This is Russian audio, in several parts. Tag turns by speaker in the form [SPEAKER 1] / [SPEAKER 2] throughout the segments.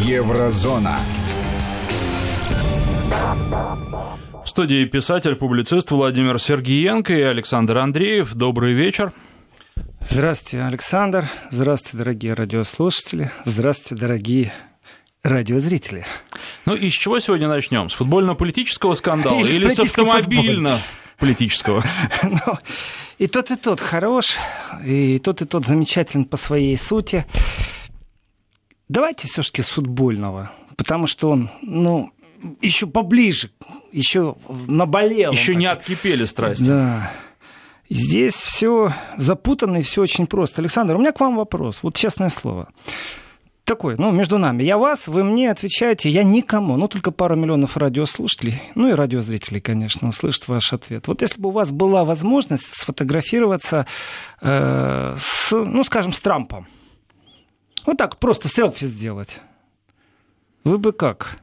[SPEAKER 1] Еврозона.
[SPEAKER 2] В студии писатель-публицист Владимир Сергиенко и Александр Андреев. Добрый вечер.
[SPEAKER 3] Здравствуйте, Александр. Здравствуйте, дорогие радиослушатели. Здравствуйте, дорогие радиозрители.
[SPEAKER 2] Ну и с чего сегодня начнем? С футбольно-политического скандала или, или с автомобильно-политического?
[SPEAKER 3] Ну, и тот, и тот хорош, и тот, и тот замечателен по своей сути. Давайте все-таки с футбольного, потому что он, ну, еще поближе, еще наболел.
[SPEAKER 2] Еще не откипели страсти.
[SPEAKER 3] Да. Здесь все запутанно и все очень просто. Александр, у меня к вам вопрос, вот честное слово такой, ну, между нами. Я вас, вы мне отвечаете, я никому. Ну, только пару миллионов радиослушателей, ну и радиозрителей, конечно, услышат ваш ответ. Вот если бы у вас была возможность сфотографироваться э, с, ну, скажем, с Трампом, вот так просто селфи сделать, вы бы как?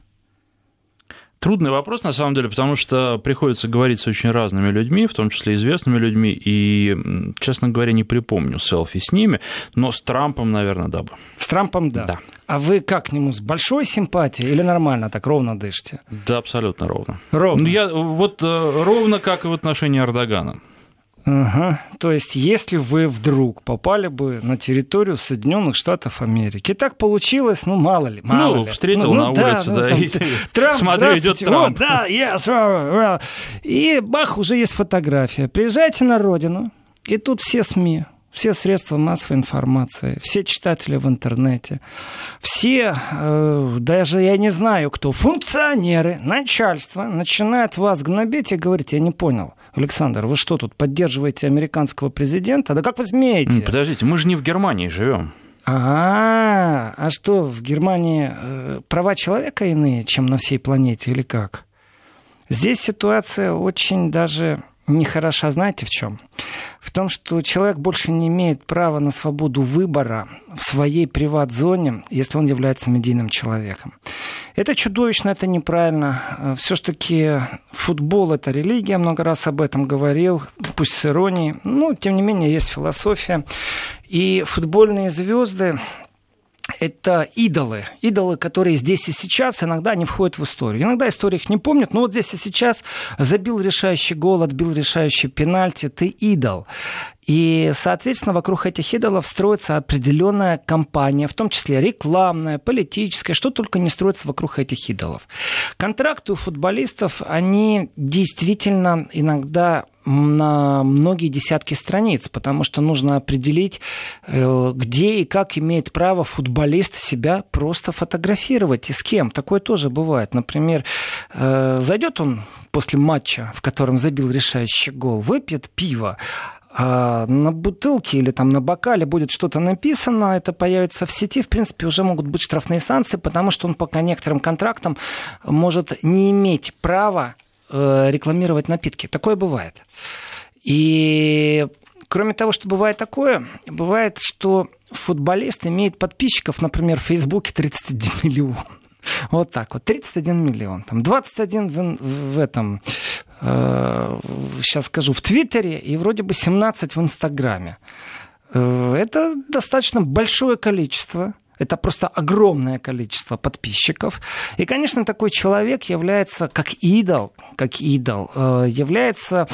[SPEAKER 2] Трудный вопрос, на самом деле, потому что приходится говорить с очень разными людьми, в том числе известными людьми, и, честно говоря, не припомню селфи с ними, но с Трампом, наверное, да бы.
[SPEAKER 3] С Трампом, да. Да. А вы как к нему, с большой симпатией или нормально так, ровно дышите?
[SPEAKER 2] Да, абсолютно ровно.
[SPEAKER 3] Ровно? Ну,
[SPEAKER 2] я, вот э, ровно как и в отношении Эрдогана.
[SPEAKER 3] Ага. То есть, если вы вдруг попали бы на территорию Соединенных Штатов Америки, и так получилось, ну мало ли, мало
[SPEAKER 2] ну,
[SPEAKER 3] ли.
[SPEAKER 2] встретил ну, на ну, улице, да, ну, и Трамп, смотрю, идет Трамп.
[SPEAKER 3] Вот, да, yes, и бах, уже есть фотография. Приезжайте на родину, и тут все СМИ, все средства массовой информации, все читатели в интернете, все, э, даже я не знаю кто, функционеры, начальство начинают вас гнобить и говорить, я не понял, Александр, вы что тут поддерживаете американского президента? Да как вы смеете?
[SPEAKER 2] Подождите, мы же не в Германии живем.
[SPEAKER 3] А, а что, в Германии э, права человека иные, чем на всей планете, или как? Здесь ситуация очень даже нехороша, знаете в чем? В том, что человек больше не имеет права на свободу выбора в своей приват-зоне, если он является медийным человеком. Это чудовищно, это неправильно. Все-таки футбол – это религия, много раз об этом говорил, пусть с иронией. Но, тем не менее, есть философия. И футбольные звезды это идолы. Идолы, которые здесь и сейчас иногда не входят в историю. Иногда история их не помнит, но вот здесь и сейчас забил решающий гол, отбил решающий пенальти, ты идол. И, соответственно, вокруг этих идолов строится определенная кампания, в том числе рекламная, политическая, что только не строится вокруг этих идолов. Контракты у футболистов, они действительно иногда на многие десятки страниц, потому что нужно определить, э, где и как имеет право футболист себя просто фотографировать и с кем. Такое тоже бывает. Например, э, зайдет он после матча, в котором забил решающий гол, выпьет пиво, на бутылке или там на бокале будет что-то написано, это появится в сети, в принципе, уже могут быть штрафные санкции, потому что он пока некоторым контрактам может не иметь права э, рекламировать напитки. Такое бывает. И кроме того, что бывает такое, бывает, что футболист имеет подписчиков, например, в Фейсбуке 31 миллион. Вот так вот, 31 миллион. Там 21 в, в этом, сейчас скажу, в Твиттере и вроде бы 17 в Инстаграме. Э, это достаточно большое количество. Это просто огромное количество подписчиков. И, конечно, такой человек является как идол, как идол, э, является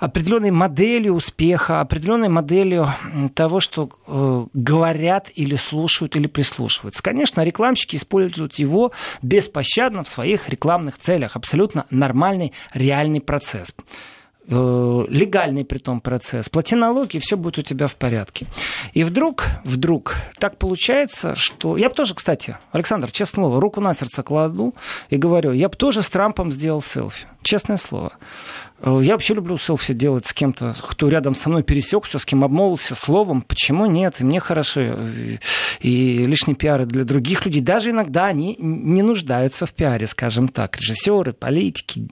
[SPEAKER 3] определенной моделью успеха, определенной моделью того, что э, говорят или слушают, или прислушиваются. Конечно, рекламщики используют его беспощадно в своих рекламных целях. Абсолютно нормальный, реальный процесс. Э, легальный при том процесс, плати налоги, и все будет у тебя в порядке. И вдруг, вдруг так получается, что... Я бы тоже, кстати, Александр, честное слово, руку на сердце кладу и говорю, я бы тоже с Трампом сделал селфи. Честное слово. Э, я вообще люблю селфи делать с кем-то, кто рядом со мной пересекся, с кем обмолвился словом. Почему нет? И мне хорошо. И лишний пиар для других людей. Даже иногда они не нуждаются в пиаре, скажем так. Режиссеры, политики,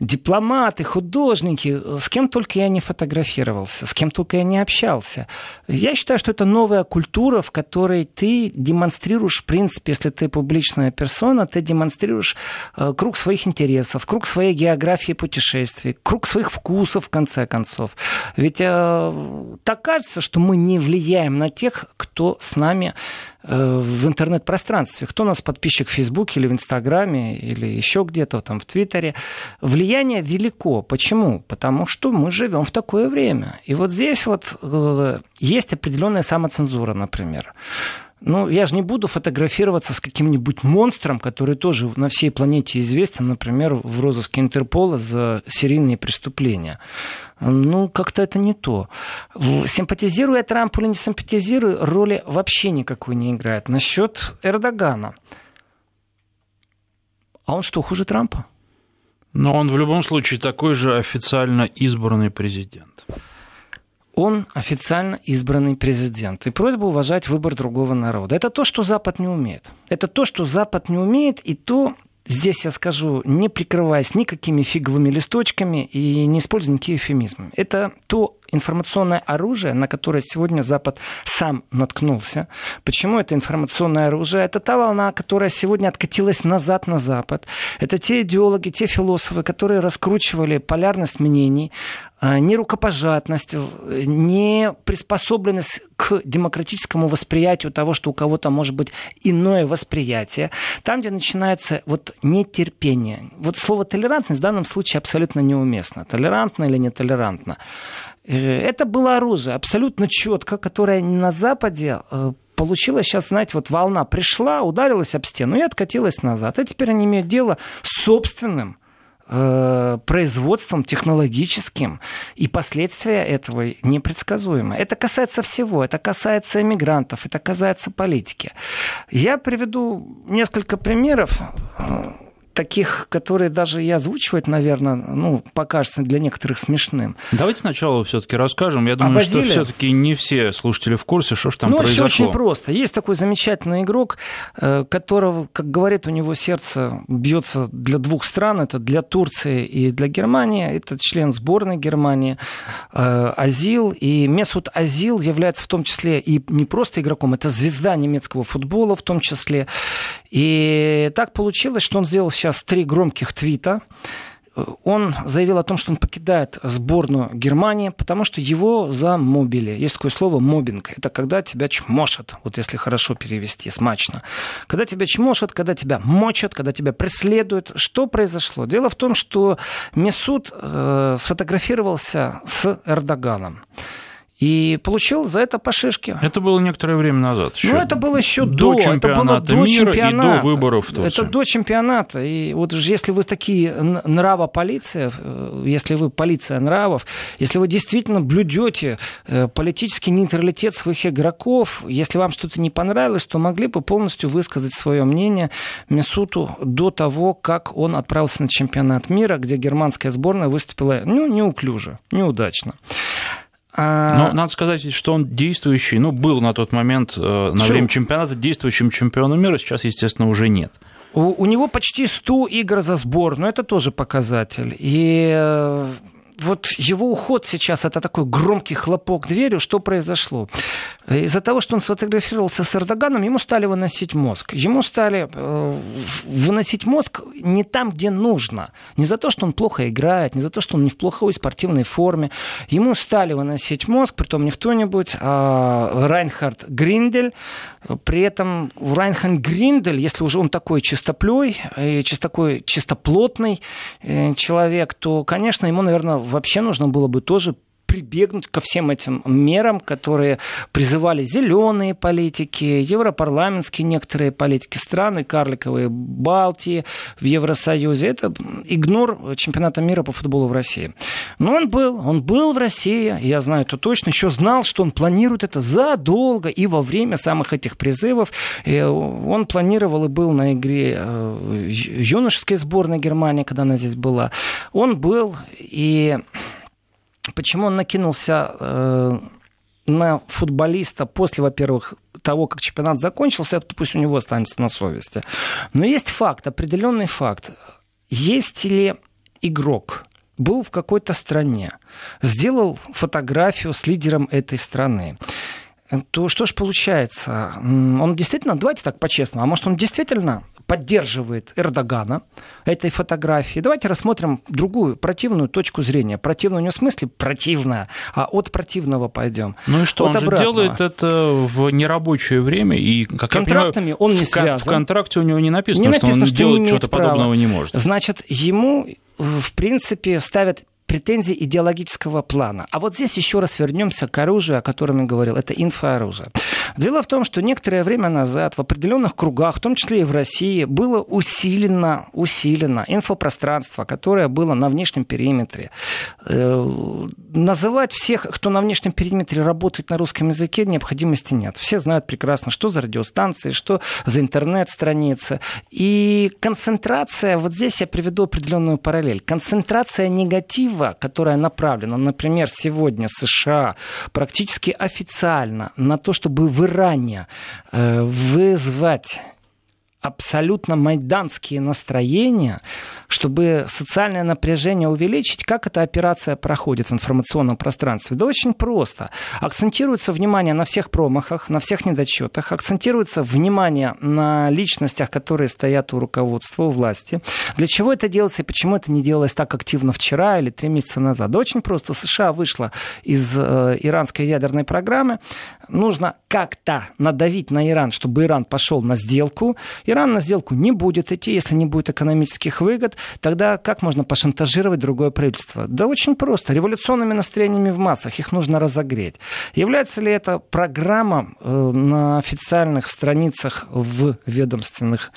[SPEAKER 3] дипломаты, художники. С кем только я не фотографировался, с кем только я не общался. Я считаю, что это новая культура, в которой ты демонстрируешь, в принципе, если ты публичная персона, ты демонстрируешь э, круг своих интересов, круг своей географии путешествий, круг своих вкусов, в конце концов. Ведь э, так кажется, что мы не влияем на тех, кто с нами э, в интернет-пространстве. Кто у нас подписчик в Фейсбуке или в Инстаграме, или еще где-то там в Твиттере. Влияние велико. Почему? Потому что мы живем в такое время. И вот здесь вот э, есть определенная самоцензура, например. Ну, я же не буду фотографироваться с каким-нибудь монстром, который тоже на всей планете известен, например, в розыске Интерпола за серийные преступления. Ну, как-то это не то. Симпатизирую я Трампу или не симпатизирую, роли вообще никакой не играет. Насчет Эрдогана. А он что, хуже Трампа?
[SPEAKER 2] Но он в любом случае такой же официально избранный президент
[SPEAKER 3] он официально избранный президент. И просьба уважать выбор другого народа. Это то, что Запад не умеет. Это то, что Запад не умеет, и то, здесь я скажу, не прикрываясь никакими фиговыми листочками и не используя никакие эфемизмы. Это то информационное оружие, на которое сегодня Запад сам наткнулся. Почему это информационное оружие? Это та волна, которая сегодня откатилась назад на Запад. Это те идеологи, те философы, которые раскручивали полярность мнений, а, не рукопожатность, не приспособленность к демократическому восприятию того, что у кого-то может быть иное восприятие. Там, где начинается вот нетерпение. Вот слово толерантность в данном случае абсолютно неуместно. Толерантно или нетолерантно. Э, это было оружие абсолютно четко, которое на Западе э, получилось сейчас, знаете, вот волна пришла, ударилась об стену и откатилась назад. А теперь они имеют дело с собственным э, производством технологическим, и последствия этого непредсказуемы. Это касается всего, это касается иммигрантов, это касается политики. Я приведу несколько примеров таких, которые даже и озвучивать, наверное, ну, покажется для некоторых смешным.
[SPEAKER 2] Давайте сначала все-таки расскажем. Я думаю, что все-таки не все слушатели в курсе, что же там ну, произошло.
[SPEAKER 3] Все очень просто. Есть такой замечательный игрок, э, которого, как говорит, у него сердце бьется для двух стран. Это для Турции и для Германии. Это член сборной Германии э, Азил. И Месут Азил является в том числе и не просто игроком, это звезда немецкого футбола в том числе. И так получилось, что он сделал сейчас три громких твита. Он заявил о том, что он покидает сборную Германии, потому что его замобили. Есть такое слово мобинг. Это когда тебя чмошат, вот если хорошо перевести, смачно. Когда тебя чмошат, когда тебя мочат, когда тебя преследуют. Что произошло? Дело в том, что Месуд э, сфотографировался с Эрдоганом и получил за это по шишке.
[SPEAKER 2] Это было некоторое время назад.
[SPEAKER 3] Еще ну, это было еще до, до чемпионата это было до
[SPEAKER 2] мира
[SPEAKER 3] чемпионата.
[SPEAKER 2] и до выборов.
[SPEAKER 3] В это до чемпионата. И вот если вы такие нрава полиция, э, если вы полиция нравов, если вы действительно блюдете э, политический нейтралитет своих игроков, если вам что-то не понравилось, то могли бы полностью высказать свое мнение Месуту до того, как он отправился на чемпионат мира, где германская сборная выступила ну, неуклюже, неудачно.
[SPEAKER 2] А, Но надо сказать, что он действующий, ну, был на тот момент, э, на Все. время чемпионата, действующим чемпионом мира, сейчас, естественно, уже нет.
[SPEAKER 3] У, у него почти 100 игр за сборную, это тоже показатель. И э, вот его уход сейчас, это такой громкий хлопок дверью, что произошло? Из-за того, что он сфотографировался с Эрдоганом, ему стали выносить мозг. Ему стали э, выносить мозг не там, где нужно. Не за то, что он плохо играет, не за то, что он не в плохой спортивной форме. Ему стали выносить мозг, притом не кто-нибудь, а Райнхард Гриндель. При этом Райнхард Гриндель, если уже он такой чистоплей, и такой чистоплотный э, человек, то, конечно, ему, наверное, вообще нужно было бы тоже прибегнуть ко всем этим мерам, которые призывали зеленые политики, европарламентские некоторые политики страны, карликовые Балтии в Евросоюзе. Это игнор чемпионата мира по футболу в России. Но он был, он был в России, я знаю это точно, еще знал, что он планирует это задолго и во время самых этих призывов. Он планировал и был на игре э, юношеской сборной Германии, когда она здесь была. Он был и Почему он накинулся э, на футболиста после, во-первых, того, как чемпионат закончился, это пусть у него останется на совести. Но есть факт, определенный факт. Есть ли игрок, был в какой-то стране, сделал фотографию с лидером этой страны, то что же получается? Он действительно, давайте так по-честному, а может он действительно поддерживает Эрдогана этой фотографии. Давайте рассмотрим другую противную точку зрения. Противную не в смысле противная, а от противного пойдем.
[SPEAKER 2] Ну и что, от он обратного. же делает это в нерабочее время, и, как
[SPEAKER 3] Контрактами
[SPEAKER 2] я
[SPEAKER 3] понимаю, он не в, связан.
[SPEAKER 2] В контракте у него не написано, не написано что он что делать что-то подобного не может.
[SPEAKER 3] Значит, ему, в принципе, ставят претензий идеологического плана. А вот здесь еще раз вернемся к оружию, о котором я говорил. Это инфооружие. Дело в том, что некоторое время назад в определенных кругах, в том числе и в России, было усилено, усилено инфопространство, которое было на внешнем периметре. Э, называть всех, кто на внешнем периметре работает на русском языке, необходимости нет. Все знают прекрасно, что за радиостанции, что за интернет-страницы. И концентрация, вот здесь я приведу определенную параллель. Концентрация негатива которая направлена, например, сегодня США практически официально на то, чтобы в Иране э, вызвать абсолютно майданские настроения, чтобы социальное напряжение увеличить, как эта операция проходит в информационном пространстве? Да очень просто. Акцентируется внимание на всех промахах, на всех недочетах, акцентируется внимание на личностях, которые стоят у руководства, у власти. Для чего это делается и почему это не делалось так активно вчера или три месяца назад? Да очень просто. США вышла из э, иранской ядерной программы. Нужно как-то надавить на Иран, чтобы Иран пошел на сделку. Иран на сделку не будет идти, если не будет экономических выгод тогда как можно пошантажировать другое правительство? Да очень просто. Революционными настроениями в массах. Их нужно разогреть. Является ли это программа э, на официальных страницах в ведомственных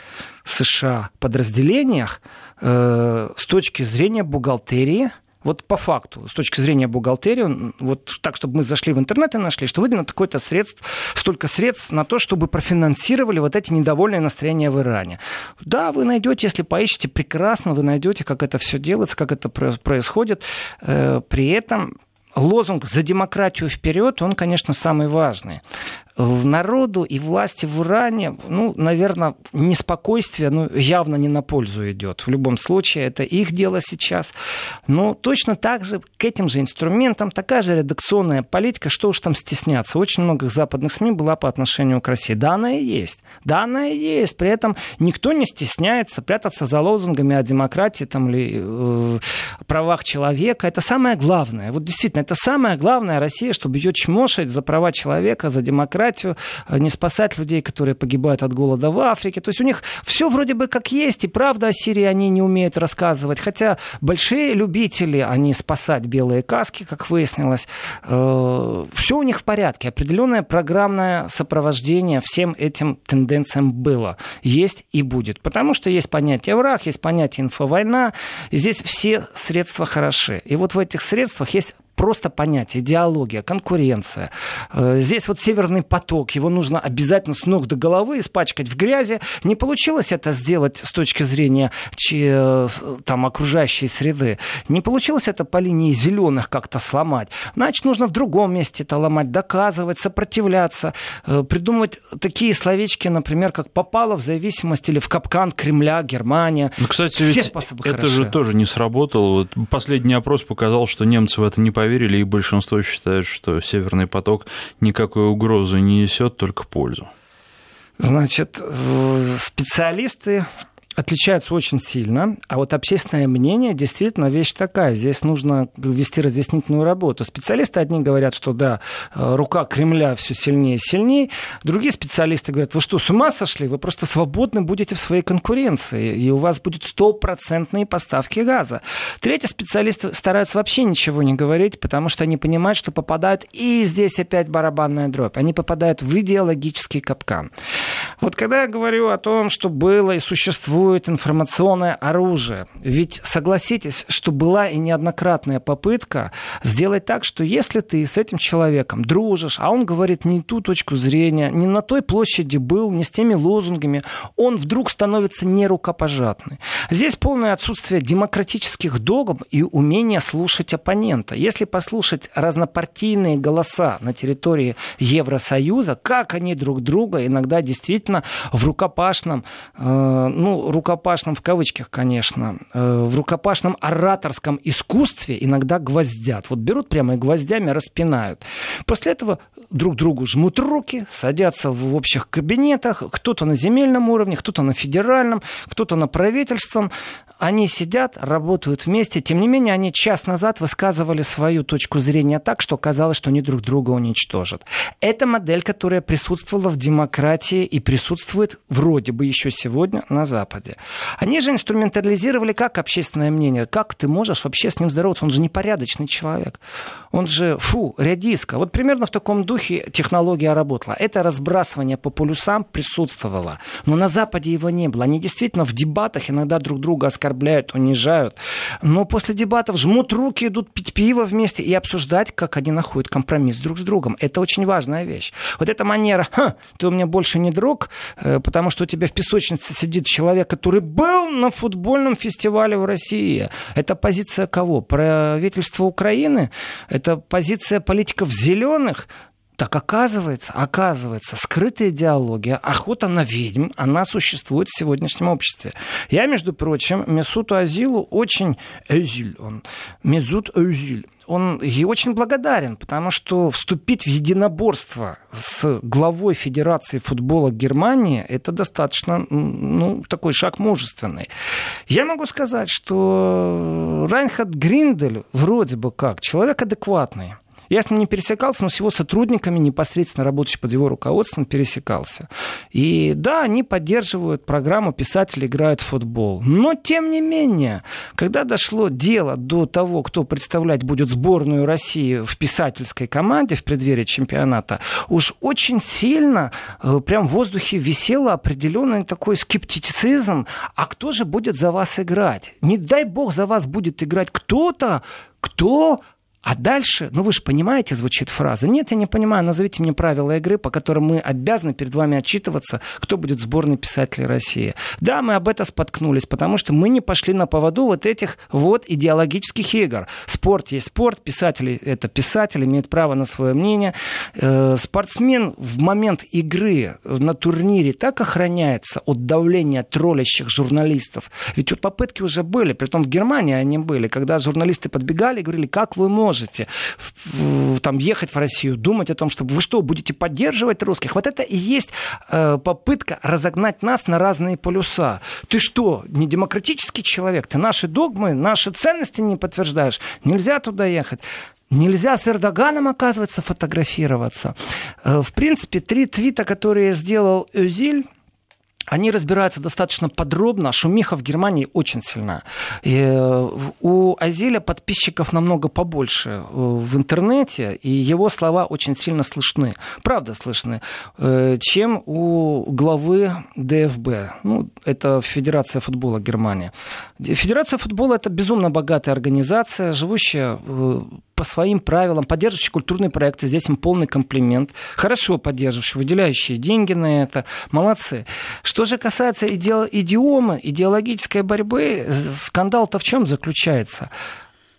[SPEAKER 3] США подразделениях э, с точки зрения бухгалтерии – вот по факту, с точки зрения бухгалтерии, вот так, чтобы мы зашли в интернет и нашли, что выделено такое-то средств, столько средств на то, чтобы профинансировали вот эти недовольные настроения в Иране. Да, вы найдете, если поищете, прекрасно вы найдете, как это все делается, как это происходит. Э, при этом лозунг «За демократию вперед», он, конечно, самый важный в народу и власти в Иране, ну, наверное, неспокойствие ну, явно не на пользу идет. В любом случае, это их дело сейчас. Но точно так же к этим же инструментам такая же редакционная политика, что уж там стесняться. Очень много западных СМИ была по отношению к России. Да, она и есть. Да, она и есть. При этом никто не стесняется прятаться за лозунгами о демократии там, или э, правах человека. Это самое главное. Вот действительно, это самое главное Россия, чтобы ее чмошить за права человека, за демократию демократию, а не спасать людей, которые погибают от голода в Африке. То есть у них все вроде бы как есть, и правда о Сирии они не умеют рассказывать. Хотя большие любители, они спасать белые каски, как выяснилось. Э, все у них в порядке. Определенное программное сопровождение всем этим тенденциям было, есть и будет. Потому что есть понятие враг, есть понятие инфовойна. Здесь все средства хороши. И вот в этих средствах есть просто понять. Идеология, конкуренция. Э, здесь вот северный поток, его нужно обязательно с ног до головы испачкать в грязи. Не получилось это сделать с точки зрения э, там, окружающей среды. Не получилось это по линии зеленых как-то сломать. Значит, нужно в другом месте это ломать, доказывать, сопротивляться, э, придумывать такие словечки, например, как попало в зависимость или в капкан Кремля, Германия.
[SPEAKER 2] Ну, кстати, Все способы это хороши. же тоже не сработало. Вот последний опрос показал, что немцы в это не поверили проверили, и большинство считает, что Северный поток никакой угрозы не несет, только пользу.
[SPEAKER 3] Значит, э, специалисты отличаются очень сильно, а вот общественное мнение действительно вещь такая. Здесь нужно вести разъяснительную работу. Специалисты одни говорят, что да, э, рука Кремля все сильнее и сильнее. Другие специалисты говорят, вы что, с ума сошли? Вы просто свободны будете в своей конкуренции, и у вас будут стопроцентные поставки газа. Третьи специалисты стараются вообще ничего не говорить, потому что они понимают, что попадают, и здесь опять барабанная дробь, они попадают в идеологический капкан. Вот когда я говорю о том, что было и существует существует информационное оружие. Ведь согласитесь, что была и неоднократная попытка сделать так, что если ты с этим человеком дружишь, а он говорит не ту точку зрения, не на той площади был, не с теми лозунгами, он вдруг становится нерукопожатный. Здесь полное отсутствие демократических догм и умения слушать оппонента. Если послушать разнопартийные голоса на территории Евросоюза, как они друг друга иногда действительно в рукопашном, э, ну, рукопашном, в кавычках, конечно, э, в рукопашном ораторском искусстве иногда гвоздят. Вот берут прямо и гвоздями распинают. После этого друг другу жмут руки, садятся в общих кабинетах, кто-то на земельном уровне, кто-то на федеральном, кто-то на правительственном. Они сидят, работают вместе. Тем не менее, они час назад высказывали свою точку зрения так, что казалось, что они друг друга уничтожат. Это модель, которая присутствовала в демократии и присутствует вроде бы еще сегодня на Западе. Они же инструментализировали как общественное мнение. Как ты можешь вообще с ним здороваться? Он же непорядочный человек. Он же, фу, рядиска. Вот примерно в таком духе технология работала. Это разбрасывание по полюсам присутствовало. Но на Западе его не было. Они действительно в дебатах иногда друг друга оскорбляют, унижают. Но после дебатов жмут руки, идут пить пиво вместе и обсуждать, как они находят компромисс друг с другом. Это очень важная вещь. Вот эта манера, Ха, ты у меня больше не друг, э, потому что у тебя в песочнице сидит человек, который был на футбольном фестивале в России. Это позиция кого? Правительства Украины? Это позиция политиков зеленых? Так оказывается, оказывается, скрытая идеология, охота на ведьм, она существует в сегодняшнем обществе. Я, между прочим, Месуту Азилу очень... Эзиль он. Мезут Эзиль он ей очень благодарен, потому что вступить в единоборство с главой Федерации футбола Германии это достаточно ну, такой шаг мужественный. Я могу сказать, что Райнхард Гриндель вроде бы как человек адекватный. Я с ним не пересекался, но с его сотрудниками, непосредственно работающими под его руководством, пересекался. И да, они поддерживают программу «Писатели играют в футбол». Но, тем не менее, когда дошло дело до того, кто представлять будет сборную России в писательской команде в преддверии чемпионата, уж очень сильно э, прям в воздухе висело определенный такой скептицизм. А кто же будет за вас играть? Не дай бог за вас будет играть кто-то, кто а дальше, ну вы же понимаете, звучит фраза. Нет, я не понимаю, назовите мне правила игры, по которым мы обязаны перед вами отчитываться, кто будет сборной писателей России. Да, мы об этом споткнулись, потому что мы не пошли на поводу вот этих вот идеологических игр. Спорт есть спорт, писатели это писатели, имеют право на свое мнение. Э, спортсмен в момент игры на турнире так охраняется от давления троллящих журналистов. Ведь вот попытки уже были, притом в Германии они были, когда журналисты подбегали и говорили, как вы можете можете там, ехать в Россию, думать о том, чтобы вы что, будете поддерживать русских. Вот это и есть э, попытка разогнать нас на разные полюса. Ты что, не демократический человек? Ты наши догмы, наши ценности не подтверждаешь? Нельзя туда ехать. Нельзя с Эрдоганом, оказывается, фотографироваться. Э, в принципе, три твита, которые сделал Özil, они разбираются достаточно подробно. Шумиха в Германии очень сильна. И э, у Азеля подписчиков намного побольше э, в интернете, и его слова очень сильно слышны. Правда слышны. Э, чем у главы ДФБ. Ну, это Федерация футбола Германии. Федерация футбола это безумно богатая организация, живущая по своим правилам, поддерживающие культурные проекты. Здесь им полный комплимент. Хорошо поддерживающие, выделяющие деньги на это. Молодцы. Что же касается иде... идиомы, идеологической борьбы, скандал-то в чем заключается?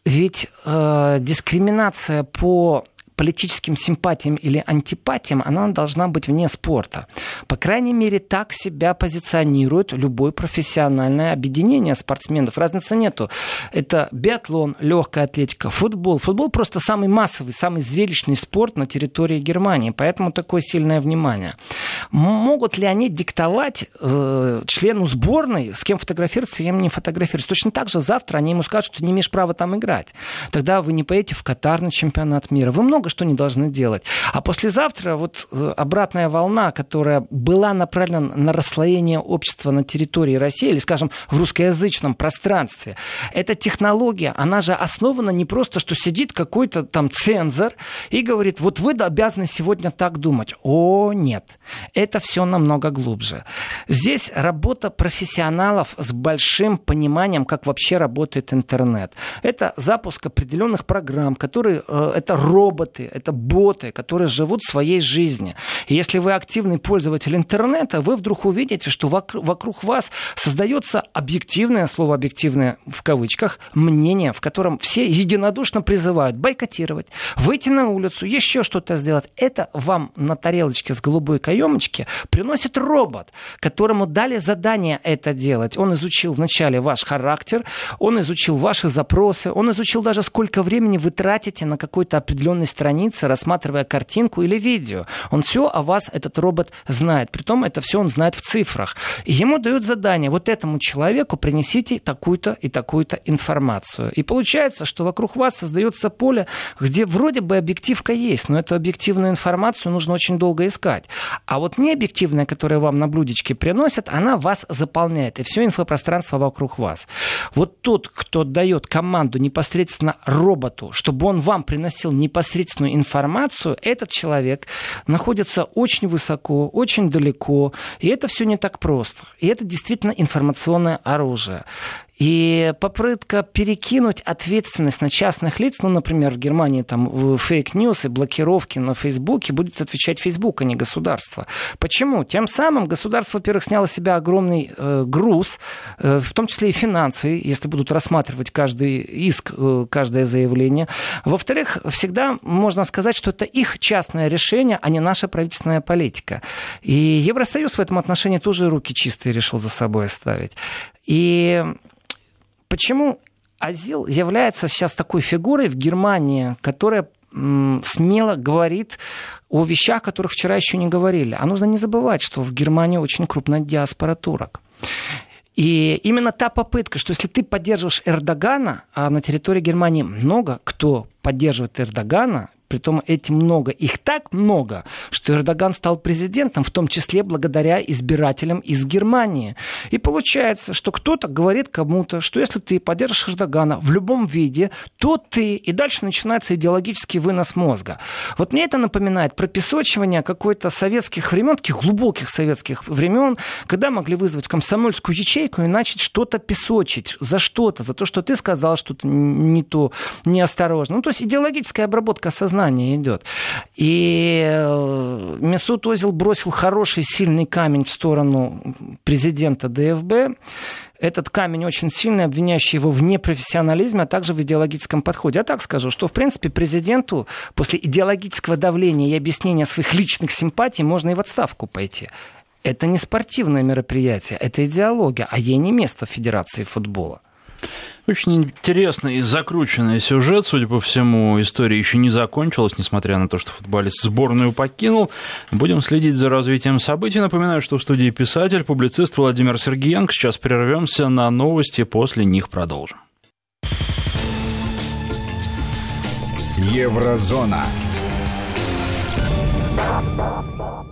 [SPEAKER 3] Ведь э, дискриминация по политическим симпатиям или антипатиям, она должна быть вне спорта. По крайней мере, так себя позиционирует любое профессиональное объединение спортсменов. Разницы нету. Это биатлон, легкая атлетика, футбол. Футбол просто самый массовый, самый зрелищный спорт на территории Германии, поэтому такое сильное внимание. Могут ли они диктовать э, члену сборной, с кем фотографироваться, с кем не фотографироваться? Точно так же завтра они ему скажут, что ты не имеешь права там играть. Тогда вы не поедете в Катар на чемпионат мира. Вы много что не должны делать. А послезавтра вот э, обратная волна, которая была направлена на расслоение общества на территории России, или, скажем, в русскоязычном пространстве, эта технология, она же основана не просто, что сидит какой-то там цензор и говорит, вот вы обязаны сегодня так думать. О, нет. Это все намного глубже. Здесь работа профессионалов с большим пониманием, как вообще работает интернет. Это запуск определенных программ, которые, э, это роботы, роботы, это боты, которые живут своей жизнью. И если вы активный пользователь интернета, вы вдруг увидите, что вокруг вас создается объективное, слово объективное в кавычках, мнение, в котором все единодушно призывают бойкотировать, выйти на улицу, еще что-то сделать. Это вам на тарелочке с голубой каемочки приносит робот, которому дали задание это делать. Он изучил вначале ваш характер, он изучил ваши запросы, он изучил даже сколько времени вы тратите на какой-то определенной странице, рассматривая картинку или видео. Он все о вас, этот робот, знает. Притом это все он знает в цифрах. И ему дают задание, вот этому человеку принесите такую-то и такую-то информацию. И получается, что вокруг вас создается поле, где вроде бы объективка есть, но эту объективную информацию нужно очень долго искать. А вот необъективная, которая вам на блюдечке приносят, она вас заполняет, и все инфопространство вокруг вас. Вот тот, кто дает команду непосредственно роботу, чтобы он вам приносил непосредственную информацию, этот человек находится очень высоко, очень далеко, и это все не так просто. И это действительно информационное оружие. И попытка перекинуть ответственность на частных лиц, ну, например, в Германии там fake news и блокировки на Фейсбуке будет отвечать Фейсбук, а не государство. Почему? Тем самым государство, во-первых, сняло с себя огромный э, груз, э, в том числе и финансовый, если будут рассматривать каждый иск, э, каждое заявление. Во-вторых, всегда можно сказать, что это их частное решение, а не наша правительственная политика. И Евросоюз в этом отношении тоже руки чистые решил за собой оставить. И почему Азил является сейчас такой фигурой в Германии, которая смело говорит о вещах, о которых вчера еще не говорили. А нужно не забывать, что в Германии очень крупная диаспора турок. И именно та попытка, что если ты поддерживаешь Эрдогана, а на территории Германии много кто поддерживает Эрдогана, Притом этим много. Их так много, что Эрдоган стал президентом, в том числе благодаря избирателям из Германии. И получается, что кто-то говорит кому-то, что если ты поддержишь Эрдогана в любом виде, то ты... И дальше начинается идеологический вынос мозга. Вот мне это напоминает пропесочивание какой-то советских времен, таких глубоких советских времен, когда могли вызвать комсомольскую ячейку и начать что-то песочить за что-то, за то, что ты сказал что-то не то, неосторожно. Ну, то есть идеологическая обработка сознания сознание идет. И э, Месут Озил бросил хороший, сильный камень в сторону президента ДФБ. Этот камень очень сильный, обвиняющий его в непрофессионализме, а также в идеологическом подходе. Я так скажу, что, в принципе, президенту после идеологического давления и объяснения своих личных симпатий можно и в отставку пойти. Это не спортивное мероприятие, это идеология, а ей не место в Федерации футбола.
[SPEAKER 2] Очень интересный и закрученный сюжет. Судя по всему, история еще не закончилась, несмотря на то, что футболист сборную покинул. Будем следить за развитием событий. Напоминаю, что в студии писатель, публицист Владимир Сергеенко. Сейчас прервемся на новости, после них продолжим.
[SPEAKER 1] Еврозона.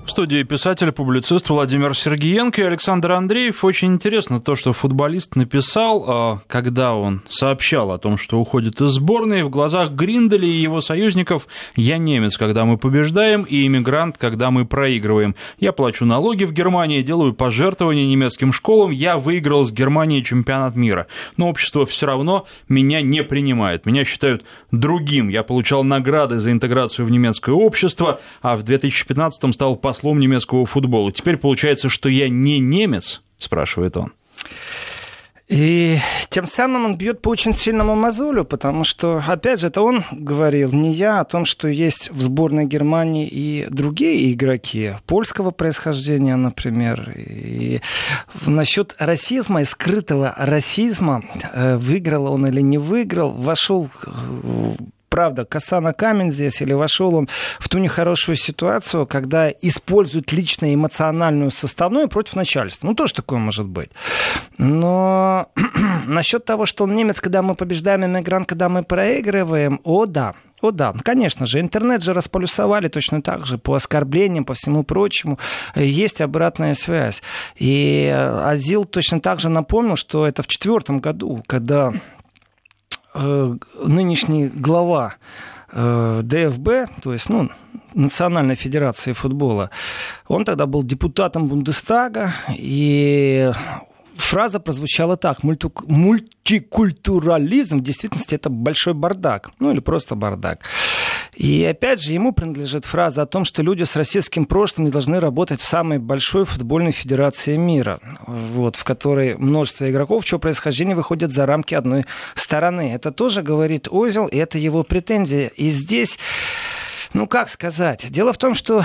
[SPEAKER 2] В студии писатель, публицист Владимир Сергеенко и Александр Андреев. Очень интересно то, что футболист написал, а, когда он сообщал о том, что уходит из сборной. В глазах Гриндели и его союзников «Я немец, когда мы побеждаем, и иммигрант, когда мы проигрываем. Я плачу налоги в Германии, делаю пожертвования немецким школам. Я выиграл с Германией чемпионат мира. Но общество все равно меня не принимает. Меня считают другим. Я получал награды за интеграцию в немецкое общество, а в 2015 стал послом послом немецкого футбола. Теперь получается, что я не немец, спрашивает он.
[SPEAKER 3] И тем самым он бьет по очень сильному мозолю, потому что, опять же, это он говорил, не я, о том, что есть в сборной Германии и другие игроки польского происхождения, например. И насчет расизма и скрытого расизма, э, выиграл он или не выиграл, вошел правда, коса на камень здесь, или вошел он в ту нехорошую ситуацию, когда используют личную эмоциональную составную против начальства. Ну, тоже такое может быть. Но насчет того, что он немец, когда мы побеждаем, иммигрант, когда мы проигрываем, о, да, о да, конечно же, интернет же располюсовали точно так же по оскорблениям, по всему прочему. Есть обратная связь. И Азил точно так же напомнил, что это в четвертом году, когда Э, нынешний глава э, ДФБ, то есть ну, Национальной Федерации футбола, он тогда был депутатом Бундестага, и фраза прозвучала так. Мультикультурализм в действительности это большой бардак. Ну или просто бардак. И опять же, ему принадлежит фраза о том, что люди с российским прошлым не должны работать в самой большой футбольной федерации мира, вот, в которой множество игроков, чье происхождение выходит за рамки одной стороны. Это тоже говорит Озел, и это его претензия. И здесь Ну, как сказать? Дело в том, что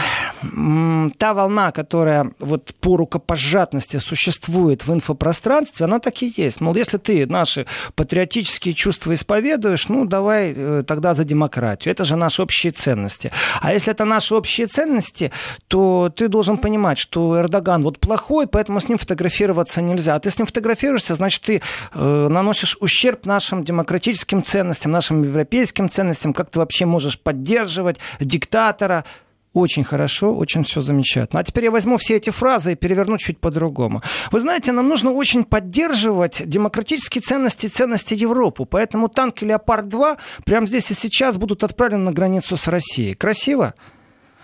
[SPEAKER 3] та волна, которая вот по рукопожатности существует в инфопространстве, она так и есть. Мол, если ты наши патриотические чувства исповедуешь, ну, давай э, тогда за демократию. Это же наши общие ценности. А если это наши общие ценности, то ты должен понимать, что Эрдоган вот плохой, поэтому с ним фотографироваться нельзя. А ты с ним фотографируешься, значит, ты э, наносишь ущерб нашим демократическим ценностям, нашим европейским ценностям, как ты вообще можешь поддерживать диктатора, очень хорошо, очень все замечательно. А теперь я возьму все эти фразы и переверну чуть по-другому. Вы знаете, нам нужно очень поддерживать демократические ценности и ценности Европы. Поэтому танки «Леопард-2» прямо здесь и сейчас будут отправлены на границу с Россией. Красиво?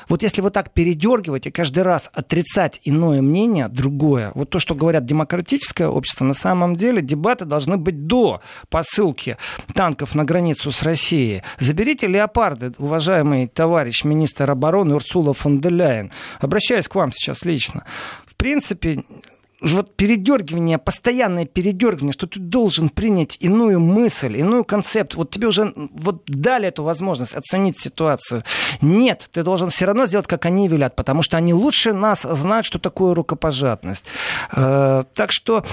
[SPEAKER 3] Вот если вот так передергивать и каждый раз отрицать иное мнение, другое, вот то, что говорят демократическое общество, на самом деле дебаты должны быть до посылки танков на границу с Россией. Заберите леопарды, уважаемый товарищ министр обороны Урсула фон де Ляйен. Обращаюсь к вам сейчас лично. В принципе, вот передергивание, постоянное передергивание, что ты должен принять иную мысль, иную концепт. Вот тебе уже вот дали эту возможность оценить ситуацию. Нет, ты должен все равно сделать, как они велят, потому что они лучше нас знают, что такое рукопожатность. Э, так что,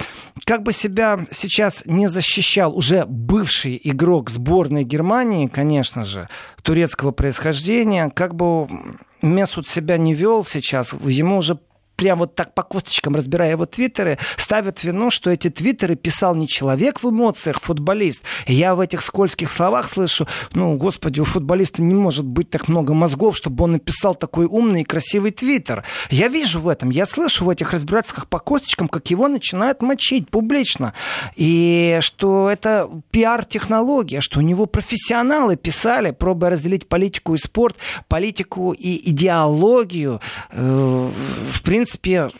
[SPEAKER 3] как бы себя сейчас не защищал уже бывший игрок сборной Германии, конечно же, турецкого происхождения, как бы Месут себя не вел сейчас, ему уже прям вот так по косточкам разбирая его твиттеры, ставят вину, что эти твиттеры писал не человек в эмоциях, футболист. И я в этих скользких словах слышу, ну, господи, у футболиста не может быть так много мозгов, чтобы он написал такой умный и красивый твиттер. Я вижу в этом, я слышу в этих разбирательствах по косточкам, как его начинают мочить публично. И что это пиар-технология, что у него профессионалы писали, пробуя разделить политику и спорт, политику и идеологию. Э, в принципе, принципе,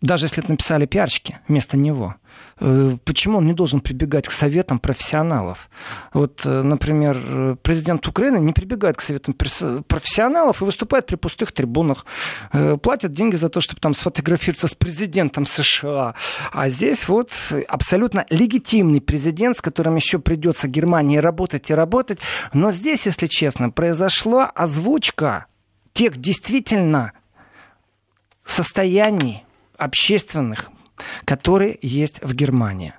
[SPEAKER 3] даже если это написали пиарщики вместо него, э, почему он не должен прибегать к советам профессионалов? Вот, э, например, президент Украины не прибегает к советам профессионалов и выступает при пустых трибунах, э, платят деньги за то, чтобы там сфотографироваться с президентом США. А здесь вот абсолютно легитимный президент, с которым еще придется Германии работать и работать. Но здесь, если честно, произошла озвучка тех действительно состояний общественных, которые есть в Германии.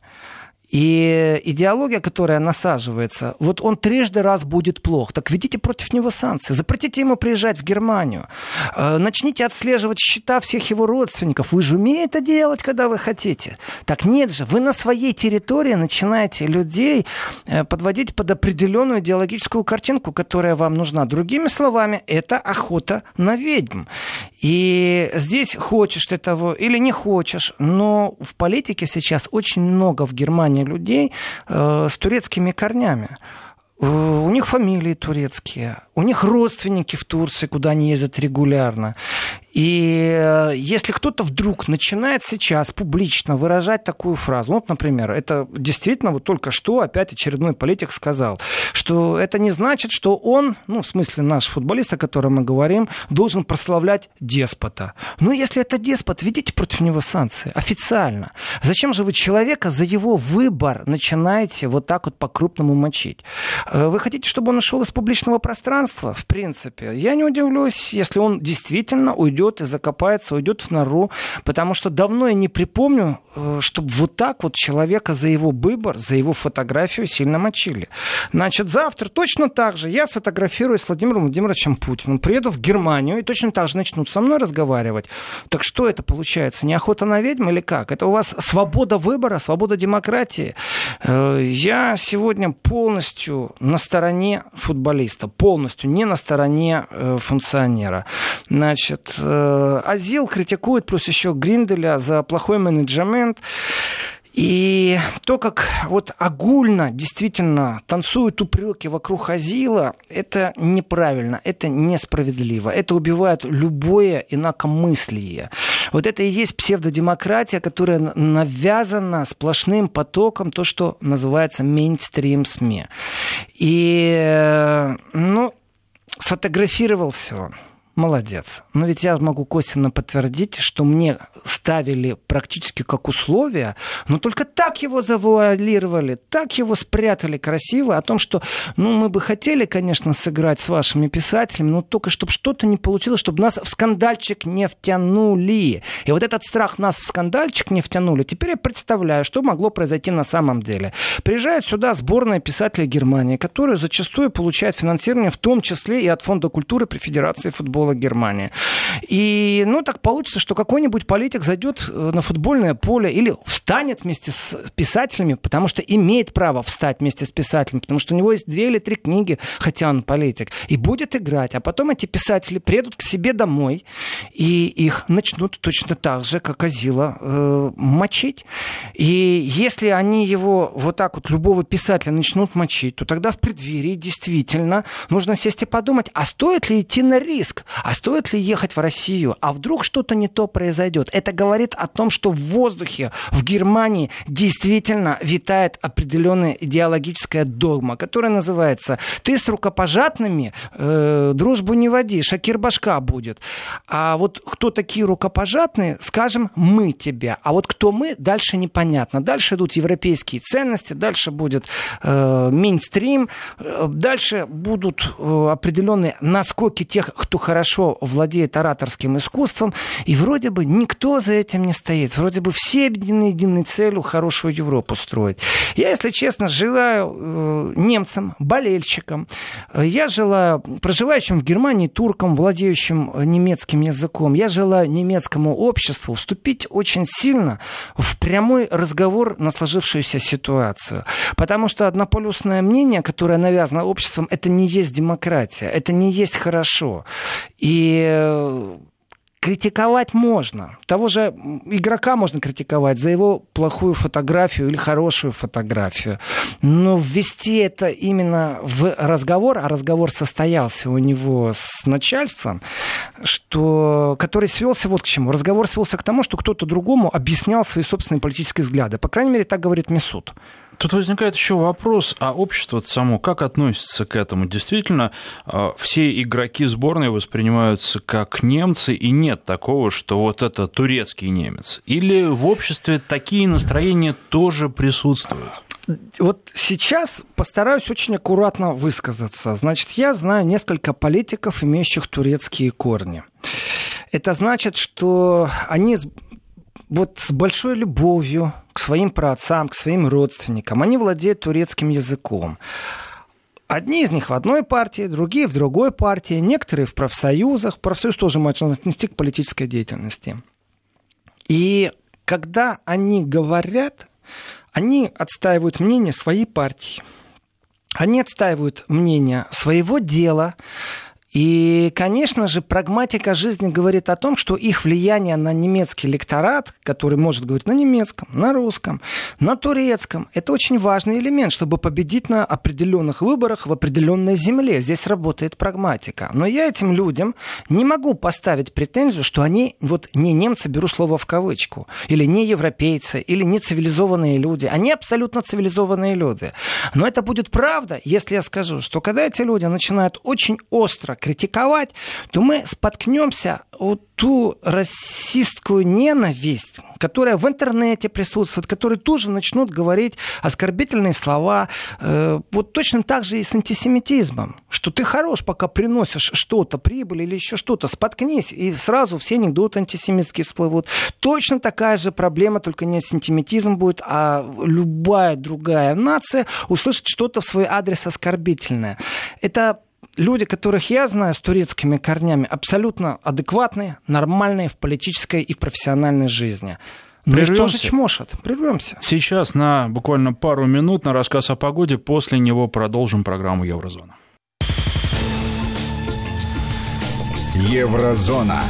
[SPEAKER 3] И идеология, которая насаживается, вот он трижды раз будет плох. Так введите против него санкции. Запретите ему приезжать в Германию. Э, начните отслеживать счета всех его родственников. Вы же умеете это делать, когда вы хотите. Так нет же, вы на своей территории начинаете людей э, подводить под определенную идеологическую картинку, которая вам нужна. Другими словами, это охота на ведьм. И здесь хочешь ты того или не хочешь, но в политике сейчас очень много в Германии людей э, с турецкими корнями. Э, у них фамилии турецкие, у них родственники в Турции, куда они ездят регулярно. И э, если кто-то вдруг начинает сейчас публично выражать такую фразу, вот, например, это действительно вот только что опять очередной политик сказал, что это не значит, что он, ну, в смысле наш футболист, о котором мы говорим, должен прославлять деспота. Ну, если это деспот, ведите против него санкции официально. Зачем же вы человека за его выбор начинаете вот так вот по-крупному мочить? Э, вы хотите, чтобы он ушел из публичного пространства? В принципе, я не удивлюсь, если он действительно уйдет уйдет и закопается, уйдет в нору, потому что давно я не припомню, э, чтобы вот так вот человека за его выбор, за его фотографию сильно мочили. Значит, завтра точно так же я сфотографирую с Владимиром Владимировичем Путиным, приеду в Германию и точно так же начнут со мной разговаривать. Так что это получается? Не охота на ведьм или как? Это у вас свобода выбора, свобода демократии? Э, я сегодня полностью на стороне футболиста, полностью не на стороне э, функционера. Значит, Азил критикует, плюс еще Гринделя за плохой менеджмент. И то, как вот огульно действительно танцуют упреки вокруг Азила, это неправильно, это несправедливо. Это убивает любое инакомыслие. Вот это и есть псевдодемократия, которая навязана сплошным потоком, то, что называется мейнстрим СМИ. И, э, ну, сфотографировался он молодец. Но ведь я могу косвенно подтвердить, что мне ставили практически как условие, но только так его завуалировали, так его спрятали красиво, о том, что, ну, мы бы хотели, конечно, сыграть с вашими писателями, но только чтобы что-то не получилось, чтобы нас в скандальчик не втянули. И вот этот страх нас в скандальчик не втянули, теперь я представляю, что могло произойти на самом деле. Приезжает сюда сборная писателей Германии, которая зачастую получает финансирование, в том числе и от Фонда культуры при Федерации футбола Германии. И, ну, так получится, что какой-нибудь политик зайдет э, на футбольное поле или встанет вместе с писателями, потому что имеет право встать вместе с писателями, потому что у него есть две или три книги, хотя он политик, и будет играть. А потом эти писатели приедут к себе домой, и их начнут точно так же, как Азила, э, мочить. И если они его вот так вот, любого писателя начнут мочить, то тогда в преддверии действительно нужно сесть и подумать, а стоит ли идти на риск? А стоит ли ехать в Россию? А вдруг что-то не то произойдет? Это говорит о том, что в воздухе в Германии действительно витает определенная идеологическая догма, которая называется «ты с рукопожатными э, дружбу не води, Шакир башка будет». А вот кто такие рукопожатные, скажем, мы тебе. А вот кто мы, дальше непонятно. Дальше идут европейские ценности, дальше будет э, мейнстрим, э, дальше будут э, определенные наскоки тех, кто хорошо владеет ораторским искусством, и вроде бы никто за этим не стоит. Вроде бы все объединены единой целью хорошую Европу строить. Я, если честно, желаю э, немцам, болельщикам, э, я желаю проживающим в Германии туркам, владеющим немецким языком, я желаю немецкому обществу вступить очень сильно в прямой разговор на сложившуюся ситуацию. Потому что однополюсное мнение, которое навязано обществом, это не есть демократия, это не есть хорошо. И э, критиковать можно. Того же игрока можно критиковать за его плохую фотографию или хорошую фотографию. Но ввести это именно в разговор, а разговор состоялся у него с начальством, что, который свелся вот к чему. Разговор свелся к тому, что кто-то другому объяснял свои собственные политические взгляды. По крайней мере, так говорит Месуд.
[SPEAKER 2] Тут возникает еще вопрос, а общество само как относится к этому? Действительно, а, все игроки сборной воспринимаются как немцы, и нет такого, что вот это турецкий немец? Или в обществе такие настроения тоже присутствуют?
[SPEAKER 3] Вот сейчас постараюсь очень аккуратно высказаться. Значит, я знаю несколько политиков, имеющих турецкие корни. Это значит, что они вот с большой любовью к своим праотцам, к своим родственникам, они владеют турецким языком. Одни из них в одной партии, другие в другой партии, некоторые в профсоюзах. Профсоюз тоже можно отнести к политической деятельности. И когда они говорят, они отстаивают мнение своей партии. Они отстаивают мнение своего дела, и, конечно же, прагматика жизни говорит о том, что их влияние на немецкий лекторат, который может говорить на немецком, на русском, на турецком, это очень важный элемент, чтобы победить на определенных выборах в определенной земле. Здесь работает прагматика. Но я этим людям не могу поставить претензию, что они вот не немцы, беру слово в кавычку, или не европейцы, или не цивилизованные люди. Они абсолютно цивилизованные люди. Но это будет правда, если я скажу, что когда эти люди начинают очень остро критиковать, то мы споткнемся о ту расистскую ненависть, которая в интернете присутствует, которые тоже начнут говорить оскорбительные слова. Э, вот точно так же и с антисемитизмом, что ты хорош, пока приносишь что-то, прибыль или еще что-то, споткнись, и сразу все анекдоты антисемитские всплывут. Точно такая же проблема, только не антисемитизм будет, а любая другая нация услышит что-то в свой адрес оскорбительное. Это люди, которых я знаю с турецкими корнями, абсолютно адекватные, нормальные в политической и в профессиональной жизни. Ну и тоже чмошат. Прервемся.
[SPEAKER 2] Сейчас на буквально пару минут на рассказ о погоде. После него продолжим программу Еврозона.
[SPEAKER 1] Еврозона.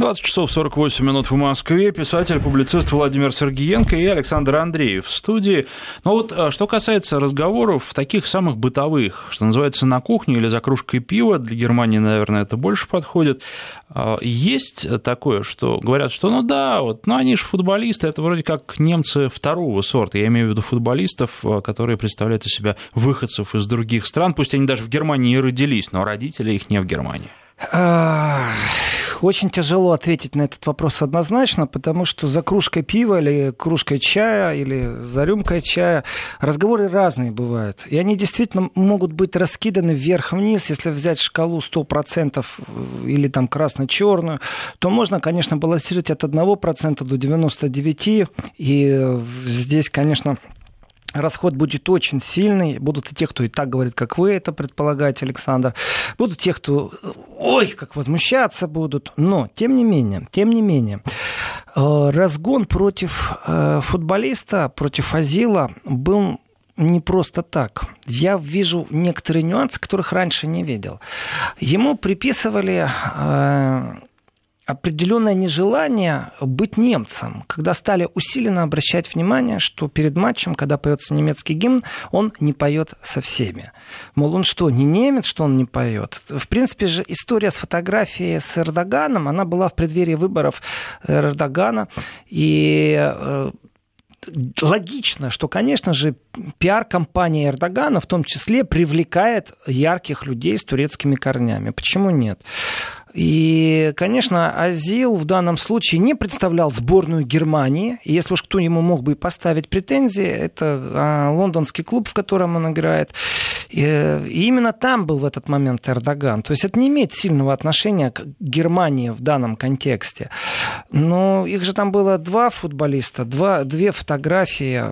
[SPEAKER 2] 20 часов 48 минут в Москве. Писатель, публицист Владимир Сергеенко и Александр Андреев в студии. Но вот а, что касается разговоров таких самых бытовых, что называется на кухне или за кружкой пива, для Германии, наверное, это больше подходит. А, есть такое, что говорят, что ну да, вот, ну они же футболисты, это вроде как немцы второго сорта. Я имею в виду футболистов, а, которые представляют из себя выходцев из других стран, пусть они даже в Германии и родились, но родители их не в Германии.
[SPEAKER 3] Очень тяжело ответить на этот вопрос однозначно, потому что за кружкой пива или кружкой чая или за рюмкой чая разговоры разные бывают. И они действительно могут быть раскиданы вверх-вниз. Если взять шкалу 100% или там красно-черную, то можно, конечно, балансировать от 1% до 99%. И здесь, конечно, Расход будет очень сильный. Будут и те, кто и так говорит, как вы это предполагаете, Александр. Будут те, кто, ой, как возмущаться будут. Но, тем не менее, тем не менее, э, разгон против э, футболиста, против Азила был не просто так. Я вижу некоторые нюансы, которых раньше не видел. Ему приписывали э, определенное нежелание быть немцем, когда стали усиленно обращать внимание, что перед матчем, когда поется немецкий гимн, он не поет со всеми. Мол, он что, не немец, что он не поет? В принципе же история с фотографией с Эрдоганом, она была в преддверии выборов Эрдогана, и э, логично, что, конечно же, пиар-компания Эрдогана в том числе привлекает ярких людей с турецкими корнями. Почему нет? И, конечно, Азил в данном случае не представлял сборную Германии. И если уж кто ему мог бы поставить претензии, это а, лондонский клуб, в котором он играет. И, и именно там был в этот момент Эрдоган. То есть это не имеет сильного отношения к Германии в данном контексте. Но их же там было два футболиста, два, две фотографии,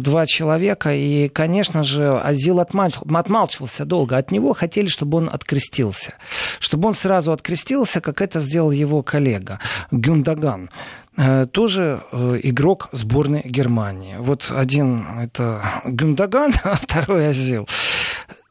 [SPEAKER 3] два человека. И, конечно же, Азил отмалчивался долго. От него хотели, чтобы он открестился. Чтобы он сразу открестился окрестился, как это сделал его коллега Гюндаган э, тоже э, игрок сборной Германии. Вот один это Гюндаган, а второй Азил.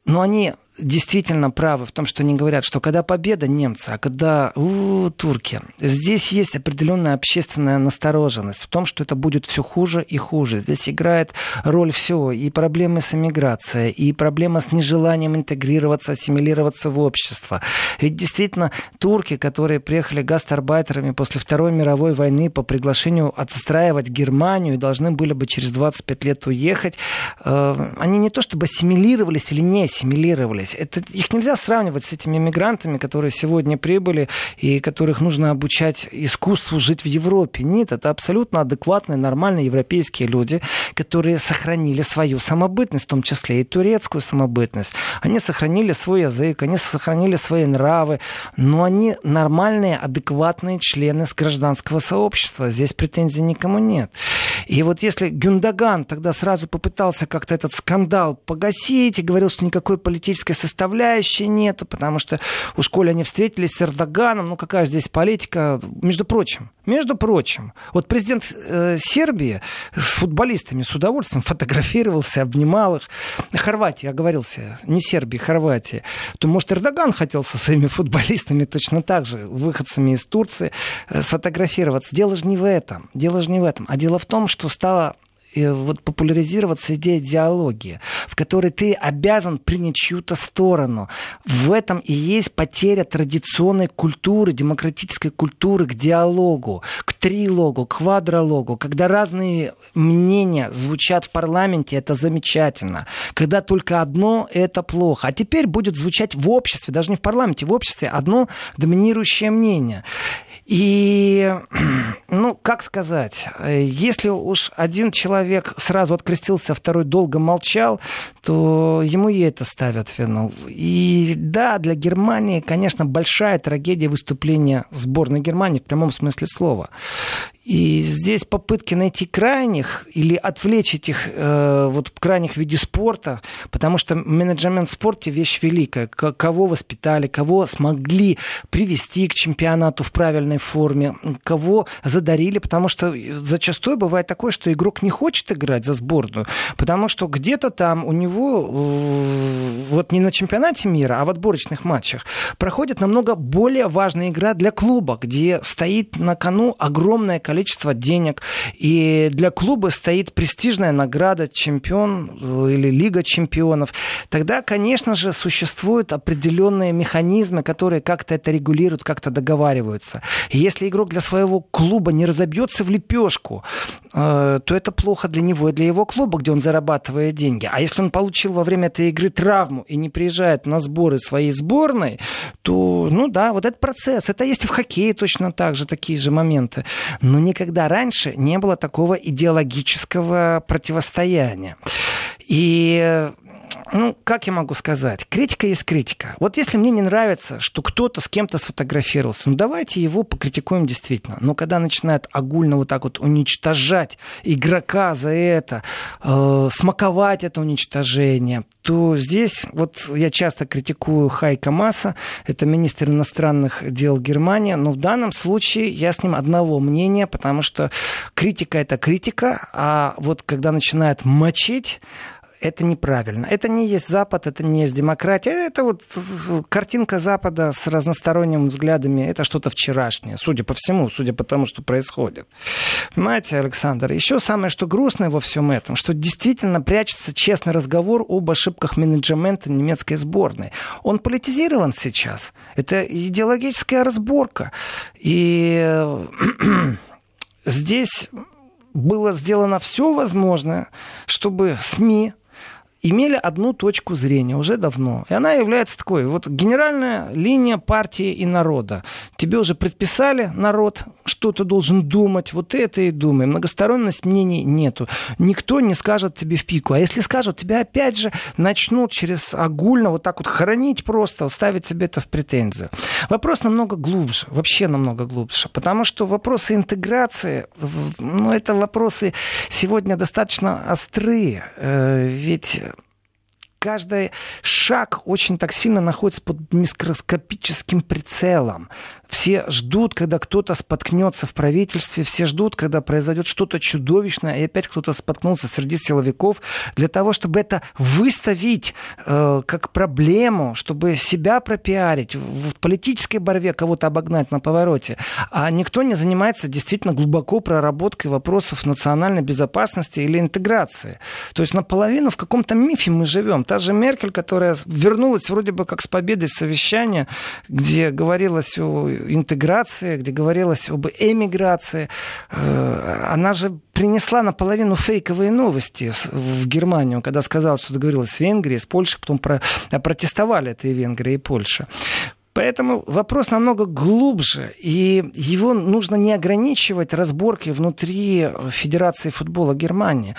[SPEAKER 3] Но они действительно правы в том, что они говорят, что когда победа немца, а когда у, турки, здесь есть определенная общественная настороженность в том, что это будет все хуже и хуже. Здесь играет роль все и проблемы с эмиграцией, и проблема с нежеланием интегрироваться, ассимилироваться в общество. Ведь действительно турки, которые приехали гастарбайтерами после Второй мировой войны по приглашению отстраивать Германию и должны были бы через 25 лет уехать, э, они не то чтобы ассимилировались или не ассимилировались, остались. Это, их нельзя сравнивать с этими мигрантами, которые сегодня прибыли и которых нужно обучать искусству жить в Европе. Нет, это абсолютно адекватные, нормальные европейские люди, которые сохранили свою самобытность, в том числе и турецкую самобытность. Они сохранили свой язык, они сохранили свои нравы, но они нормальные, адекватные члены гражданского сообщества. Здесь претензий никому нет. И вот если Гюндаган тогда сразу попытался как-то этот скандал погасить и говорил, что никакой политической составляющей нету, потому что у школе они встретились с Эрдоганом. Ну, какая здесь политика? Между прочим, между прочим, вот президент э, Сербии с футболистами с удовольствием фотографировался, обнимал их. Хорватия, оговорился, не Сербии, Хорватия. То, может, Эрдоган хотел со своими футболистами точно так же, выходцами из Турции, э, сфотографироваться. Дело же не в этом. Дело же не в этом. А дело в том, что стало вот популяризироваться идея диалогии, в которой ты обязан принять чью-то сторону. В этом и есть потеря традиционной культуры, демократической культуры к диалогу, к трилогу, к квадрологу. Когда разные мнения звучат в парламенте, это замечательно. Когда только одно, это плохо. А теперь будет звучать в обществе, даже не в парламенте, в обществе одно доминирующее мнение. И, ну, как сказать, если уж один человек сразу открестился, а второй долго молчал, то ему и это ставят вину. И да, для Германии, конечно, большая трагедия выступления сборной Германии в прямом смысле слова. И здесь попытки найти крайних или отвлечь этих э, вот крайних в виде спорта, потому что менеджмент в спорте вещь великая. К- кого воспитали, кого смогли привести к чемпионату в правильной форме, кого задарили, потому что зачастую бывает такое, что игрок не хочет играть за сборную, потому что где-то там у него э, вот не на чемпионате мира, а в отборочных матчах проходит намного более важная игра для клуба, где стоит на кону огромное количество количество денег. И для клуба стоит престижная награда чемпион э, или Лига чемпионов. Тогда, конечно же, существуют определенные механизмы, которые как-то это регулируют, как-то договариваются. И если игрок для своего клуба не разобьется в лепешку, э, то это плохо для него и для его клуба, где он зарабатывает деньги. А если он получил во время этой игры травму и не приезжает на сборы своей сборной, то, ну да, вот этот процесс. Это есть и в хоккее точно так же, такие же моменты. Но никогда раньше не было такого идеологического противостояния. И ну, как я могу сказать? Критика есть критика. Вот если мне не нравится, что кто-то с кем-то сфотографировался, ну, давайте его покритикуем действительно. Но когда начинают огульно вот так вот уничтожать игрока за это, э, смаковать это уничтожение, то здесь вот я часто критикую Хайка Маса, это министр иностранных дел Германии, но в данном случае я с ним одного мнения, потому что критика это критика, а вот когда начинают мочить, это неправильно. Это не есть Запад, это не есть демократия. Это вот картинка Запада с разносторонними взглядами. Это что-то вчерашнее, судя по всему, судя по тому, что происходит. Понимаете, Александр, еще самое, что грустное во всем этом, что действительно прячется честный разговор об ошибках менеджмента немецкой сборной. Он политизирован сейчас. Это идеологическая разборка. И здесь было сделано все возможное, чтобы СМИ имели одну точку зрения уже давно. И она является такой, вот генеральная линия партии и народа. Тебе уже предписали народ, что ты должен думать, вот это и думай. Многосторонность мнений нету. Никто не скажет тебе в пику. А если скажут, тебя опять же начнут через огульно вот так вот хоронить просто, ставить себе это в претензию. Вопрос намного глубже, вообще намного глубже. Потому что вопросы интеграции, ну, это вопросы сегодня достаточно острые. Э, ведь каждый шаг очень так сильно находится под микроскопическим прицелом. Все ждут, когда кто-то споткнется в правительстве, все ждут, когда произойдет что-то чудовищное, и опять кто-то споткнулся среди силовиков, для того, чтобы это выставить э, как проблему, чтобы себя пропиарить, в политической борьбе кого-то обогнать на повороте. А никто не занимается действительно глубоко проработкой вопросов национальной безопасности или интеграции. То есть наполовину в каком-то мифе мы живем. Та же Меркель, которая вернулась вроде бы как с победой совещания, где говорилось о интеграции, где говорилось об эмиграции. Э, она же принесла наполовину фейковые новости в Германию, когда сказала, что договорилась с Венгрией, с Польшей, потом протестовали это и Венгрия, и Польша. Поэтому вопрос намного глубже, и его нужно не ограничивать разборкой внутри Федерации футбола Германии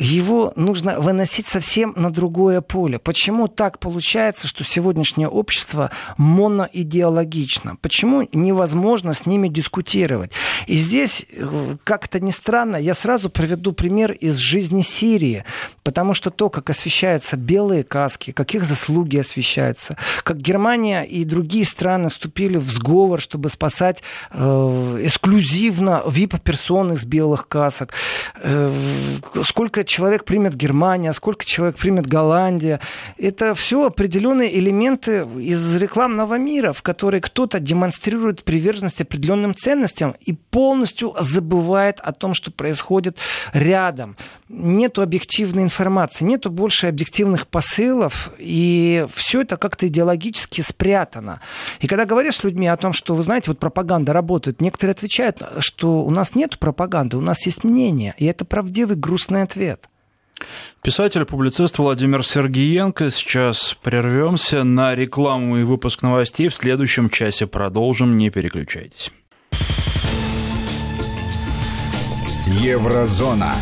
[SPEAKER 3] его нужно выносить совсем на другое поле. Почему так получается, что сегодняшнее общество моноидеологично? Почему невозможно с ними дискутировать? И здесь, э, как-то ни странно, я сразу приведу пример из жизни Сирии, потому что то, как освещаются белые каски, как их заслуги освещаются, как Германия и другие страны вступили в сговор, чтобы спасать э, эксклюзивно VIP-персон из белых касок, э, сколько человек примет Германия, сколько человек примет Голландия. Это все определенные элементы из рекламного мира, в которой кто-то демонстрирует приверженность определенным ценностям и полностью забывает о том, что происходит рядом. Нету объективной информации, нету больше объективных посылов, и все это как-то идеологически спрятано. И когда говоришь с людьми о том, что, вы знаете, вот пропаганда работает, некоторые отвечают, что у нас нет пропаганды, у нас есть мнение, и это правдивый грустный ответ.
[SPEAKER 2] Писатель и публицист Владимир Сергиенко. Сейчас прервемся на рекламу и выпуск новостей. В следующем часе продолжим. Не переключайтесь.
[SPEAKER 1] Еврозона.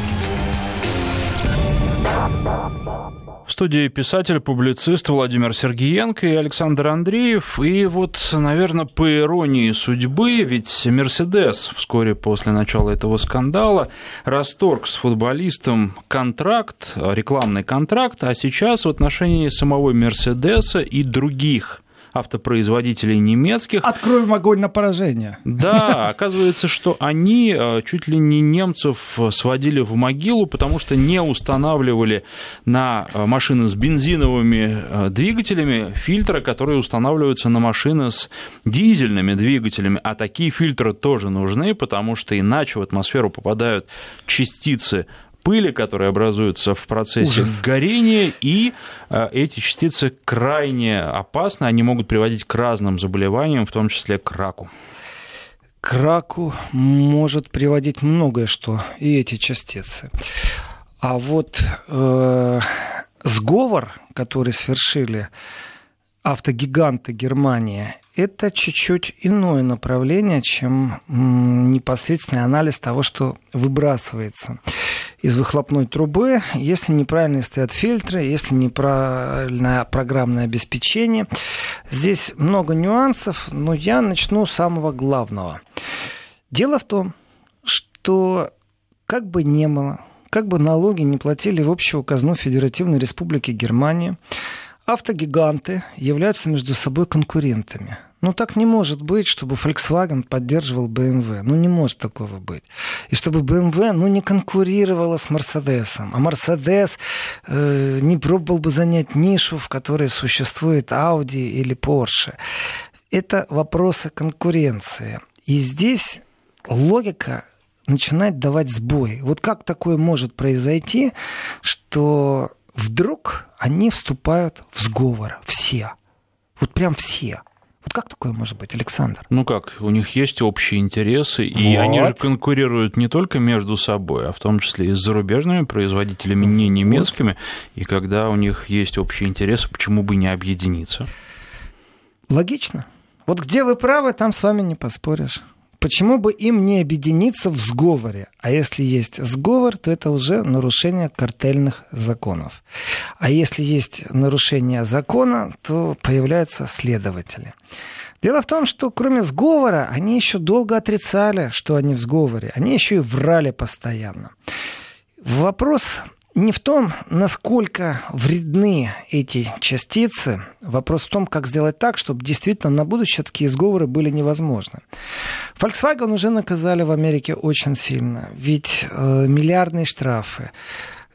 [SPEAKER 2] В студии писатель, публицист Владимир Сергеенко и Александр Андреев. И вот, наверное, по иронии судьбы, ведь «Мерседес» вскоре после начала этого скандала расторг с футболистом контракт, рекламный контракт, а сейчас в отношении самого «Мерседеса» и других автопроизводителей немецких.
[SPEAKER 3] Откроем огонь на поражение.
[SPEAKER 2] Да, оказывается, что они э, чуть ли не немцев сводили в могилу, потому что не устанавливали на э, машины с бензиновыми э, двигателями фильтры, которые устанавливаются на машины с дизельными двигателями. А такие фильтры тоже нужны, потому что иначе в атмосферу попадают частицы пыли, которые образуются в процессе Ужас. горения, и э, эти частицы крайне опасны, они могут приводить к разным заболеваниям, в том числе к раку.
[SPEAKER 3] К раку может приводить многое что, и эти частицы. А вот э, сговор, который совершили автогиганты Германии, это чуть-чуть иное направление, чем непосредственный анализ того, что выбрасывается из выхлопной трубы, если неправильно стоят фильтры, если неправильное программное обеспечение. Здесь много нюансов, но я начну с самого главного. Дело в том, что как бы не было, как бы налоги не платили в общую казну Федеративной Республики Германия, автогиганты являются между собой конкурентами – ну, так не может быть, чтобы Volkswagen поддерживал BMW. Ну, не может такого быть. И чтобы BMW, ну, не конкурировала с Mercedes. А Mercedes э, не пробовал бы занять нишу, в которой существует Audi или Porsche. Это вопросы конкуренции. И здесь логика начинает давать сбой. Вот как такое может произойти, что вдруг они вступают в сговор все. Вот прям все. Вот как такое может быть, Александр?
[SPEAKER 2] Ну как, у них есть общие интересы, и вот. они же конкурируют не только между собой, а в том числе и с зарубежными производителями, не немецкими. И когда у них есть общие интересы, почему бы не объединиться?
[SPEAKER 3] Логично. Вот где вы правы, там с вами не поспоришь. Почему бы им не объединиться в сговоре? А если есть сговор, то это уже нарушение картельных законов. А если есть нарушение закона, то появляются следователи. Дело в том, что кроме сговора, они еще долго отрицали, что они в сговоре. Они еще и врали постоянно. Вопрос не в том, насколько вредны эти частицы. Вопрос в том, как сделать так, чтобы действительно на будущее такие сговоры были невозможны. Volkswagen уже наказали в Америке очень сильно. Ведь э, миллиардные штрафы,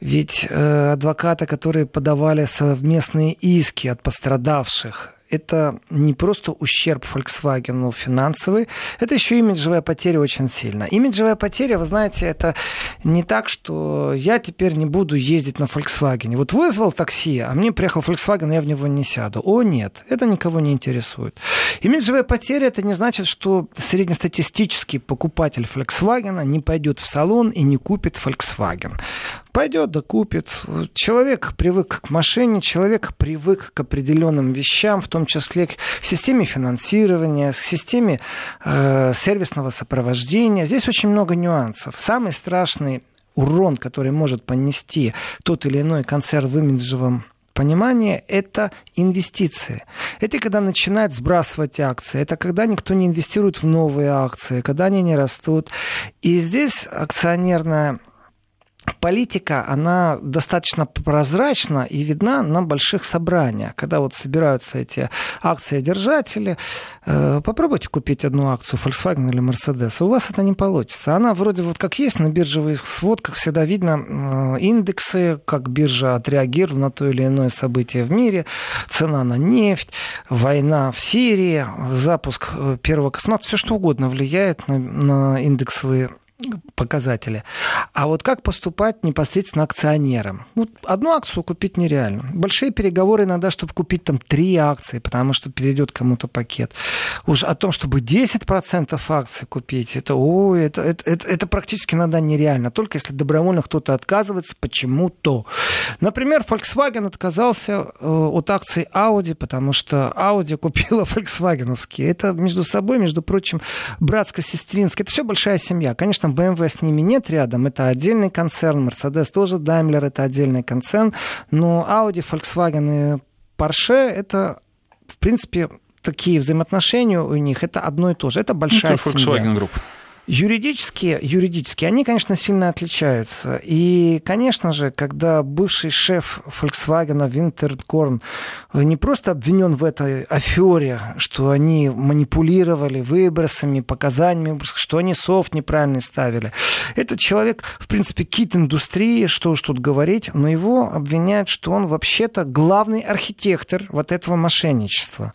[SPEAKER 3] ведь э, адвокаты, которые подавали совместные иски от пострадавших, это не просто ущерб Volkswagen финансовый, это еще имиджевая потеря очень сильно. Имиджевая потеря, вы знаете, это не так, что я теперь не буду ездить на Volkswagen. Вот вызвал такси, а мне приехал Volkswagen, я в него не сяду. О, нет, это никого не интересует. Имиджевая потеря, это не значит, что среднестатистический покупатель Volkswagen не пойдет в салон и не купит Volkswagen. Пойдет да купит. Человек привык к машине, человек привык к определенным вещам, в том числе к системе финансирования, к системе э, сервисного сопровождения. Здесь очень много нюансов. Самый страшный урон, который может понести тот или иной концерн в имиджевом понимании, это инвестиции. Это когда начинают сбрасывать акции, это когда никто не инвестирует в новые акции, когда они не растут. И здесь акционерная политика, она достаточно прозрачна и видна на больших собраниях. Когда вот собираются эти акции-держатели, э, попробуйте купить одну акцию Volkswagen или Mercedes, у вас это не получится. Она вроде вот как есть на биржевых сводках, всегда видно э, индексы, как биржа отреагировала на то или иное событие в мире, цена на нефть, война в Сирии, запуск э, первого космонавта, все что угодно влияет на, на индексовые показатели. А вот как поступать непосредственно акционерам? Вот одну акцию купить нереально. Большие переговоры иногда, чтобы купить там три акции, потому что перейдет кому-то пакет. Уж о том, чтобы 10% акций купить, это, ой, это, это, это, это практически иногда нереально. Только если добровольно кто-то отказывается почему-то. Например, Volkswagen отказался э, от акций Audi, потому что Audi купила Volkswagen. Это между собой, между прочим, братско-сестринское. Это все большая семья. Конечно, BMW с ними нет рядом, это отдельный концерн, Mercedes тоже, Daimler это отдельный концерн, но Audi, Volkswagen и Porsche это, в принципе, такие взаимоотношения у них, это одно и то же. Это большая это
[SPEAKER 2] Volkswagen семья. Group.
[SPEAKER 3] Юридически, юридически они, конечно, сильно отличаются. И, конечно же, когда бывший шеф Volkswagen Винтеркорн не просто обвинен в этой афере, что они манипулировали выбросами, показаниями, что они софт неправильно ставили. Этот человек, в принципе, кит индустрии, что уж тут говорить, но его обвиняют, что он вообще-то главный архитектор вот этого мошенничества.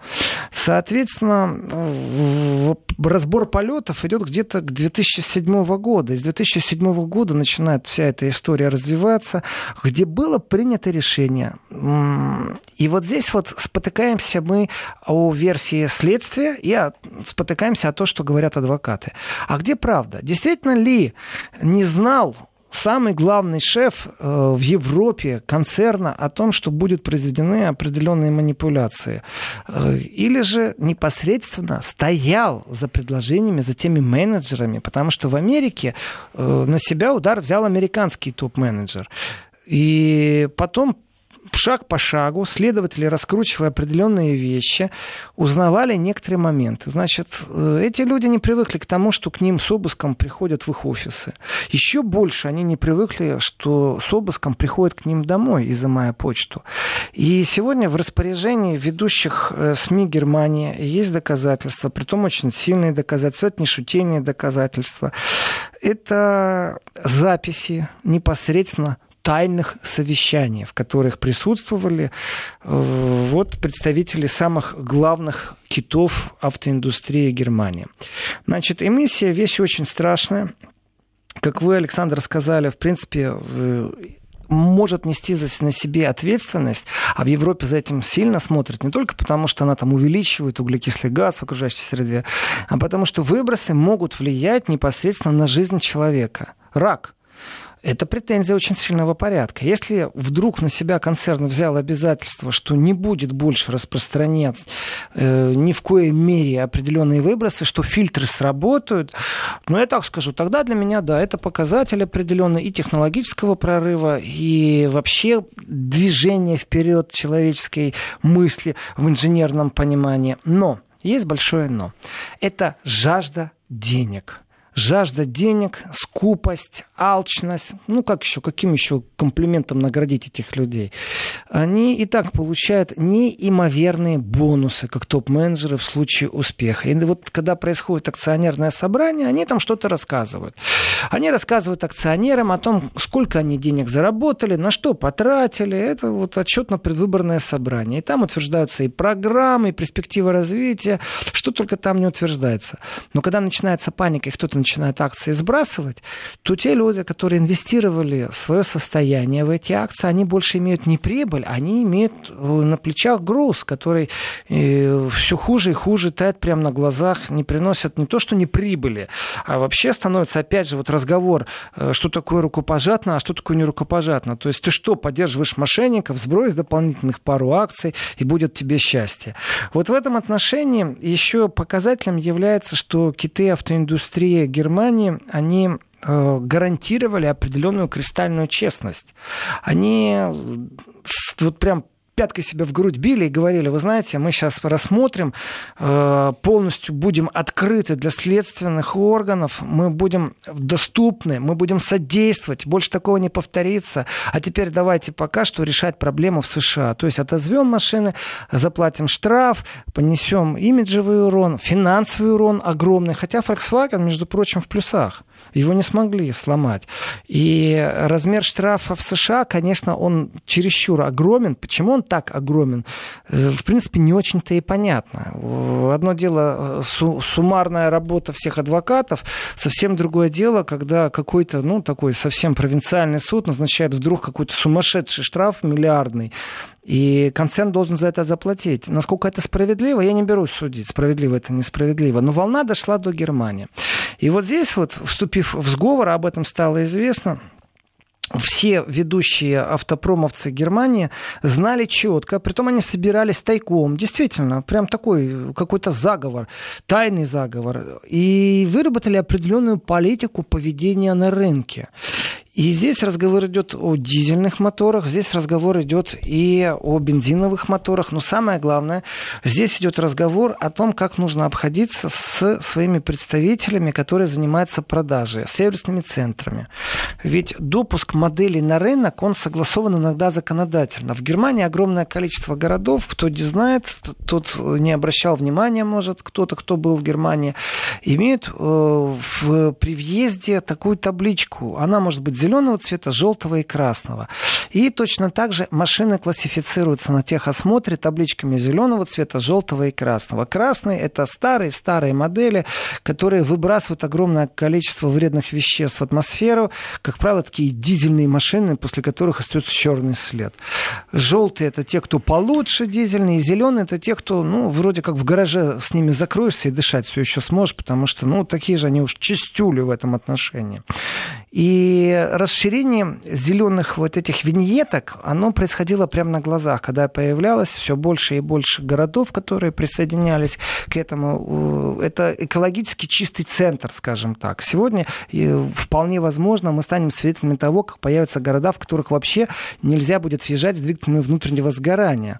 [SPEAKER 3] Соответственно, разбор полетов идет где-то к 2007 года. Из 2007 года начинает вся эта история развиваться, где было принято решение. И вот здесь вот спотыкаемся мы о версии следствия и спотыкаемся о том, что говорят адвокаты. А где правда? Действительно ли не знал самый главный шеф э, в Европе концерна о том, что будут произведены определенные манипуляции. Э, или же непосредственно стоял за предложениями, за теми менеджерами, потому что в Америке э, на себя удар взял американский топ-менеджер. И потом шаг по шагу следователи, раскручивая определенные вещи, узнавали некоторые моменты. Значит, э, эти люди не привыкли к тому, что к ним с обыском приходят в их офисы. Еще больше они не привыкли, что с обыском приходят к ним домой, изымая почту. И сегодня в распоряжении ведущих э, СМИ Германии есть доказательства, притом очень сильные доказательства, это не шутение доказательства. Это записи непосредственно тайных совещаний, в которых присутствовали э, вот представители самых главных китов автоиндустрии Германии. Значит, эмиссия вещь очень страшная. Как вы, Александр, сказали, в принципе, э, может нести на себе ответственность, а в Европе за этим сильно смотрят не только потому, что она там увеличивает углекислый газ в окружающей среде, а потому что выбросы могут влиять непосредственно на жизнь человека. Рак – это претензия очень сильного порядка. Если вдруг на себя концерн взял обязательство, что не будет больше распространять э, ни в коей мере определенные выбросы, что фильтры сработают, ну, я так скажу, тогда для меня, да, это показатель определенный и технологического прорыва, и вообще движения вперед человеческой мысли в инженерном понимании. Но есть большое но. Это жажда денег жажда денег, скупость, алчность, ну как еще, каким еще комплиментом наградить этих людей, они и так получают неимоверные бонусы, как топ-менеджеры в случае успеха. И вот когда происходит акционерное собрание, они там что-то рассказывают. Они рассказывают акционерам о том, сколько они денег заработали, на что потратили. Это вот отчетно-предвыборное собрание. И там утверждаются и программы, и перспективы развития, что только там не утверждается. Но когда начинается паника, и кто-то начинает акции сбрасывать, то те люди, которые инвестировали свое состояние в эти акции, они больше имеют не прибыль, они имеют э, на плечах груз, который э, все хуже и хуже тает прямо на глазах, не приносят не то, что не прибыли, а вообще становится, опять же, вот разговор, э, что такое рукопожатно, а что такое не рукопожатно. То есть ты что, поддерживаешь мошенников, сбрось дополнительных пару акций, и будет тебе счастье. Вот в этом отношении еще показателем является, что киты автоиндустрии Германии, они гарантировали определенную кристальную честность. Они э, вот прям пяткой себя в грудь били и говорили, вы знаете, мы сейчас рассмотрим, э, полностью будем открыты для следственных органов, мы будем доступны, мы будем содействовать, больше такого не повторится, а теперь давайте пока что решать проблему в США. То есть отозвем машины, заплатим штраф, понесем имиджевый урон, финансовый урон огромный, хотя Volkswagen, между прочим, в плюсах. Его не смогли сломать. И размер штрафа в США, конечно, он чересчур огромен. Почему он так огромен? Э, в принципе, не очень-то и понятно. Одно дело э, суммарная работа всех адвокатов, совсем другое дело, когда какой-то, ну, такой совсем провинциальный суд назначает вдруг какой-то сумасшедший штраф миллиардный, и концерн должен за это заплатить. Насколько это справедливо, я не берусь судить, справедливо это несправедливо. Но волна дошла до Германии. И вот здесь вот, вступив в сговор, об этом стало известно, все ведущие автопромовцы Германии знали четко, притом они собирались тайком, действительно, прям такой какой-то заговор, тайный заговор, и выработали определенную политику поведения на рынке. И здесь разговор идет о дизельных моторах, здесь разговор идет и о бензиновых моторах, но самое главное, здесь идет разговор о том, как нужно обходиться с своими представителями, которые занимаются продажей, сервисными центрами. Ведь допуск моделей на рынок, он согласован иногда законодательно. В Германии огромное количество городов, кто не знает, тот не обращал внимания, может, кто-то, кто был в Германии, имеют э, в, при въезде такую табличку. Она может быть зеленого цвета, желтого и красного. И точно так же машины классифицируются на техосмотре табличками зеленого цвета, желтого и красного. Красный – это старые-старые модели, которые выбрасывают огромное количество вредных веществ в атмосферу. Как правило, такие дизельные машины, после которых остается черный след. Желтые – это те, кто получше дизельные. Зеленые – это те, кто, ну, вроде как в гараже с ними закроешься и дышать все еще сможешь, потому что, ну, такие же они уж чистюли в этом отношении. И расширение зеленых вот этих виньеток, оно происходило прямо на глазах, когда появлялось все больше и больше городов, которые присоединялись к этому. Это экологически чистый центр, скажем так. Сегодня вполне возможно мы станем свидетелями того, как появятся города, в которых вообще нельзя будет въезжать с двигателями внутреннего сгорания.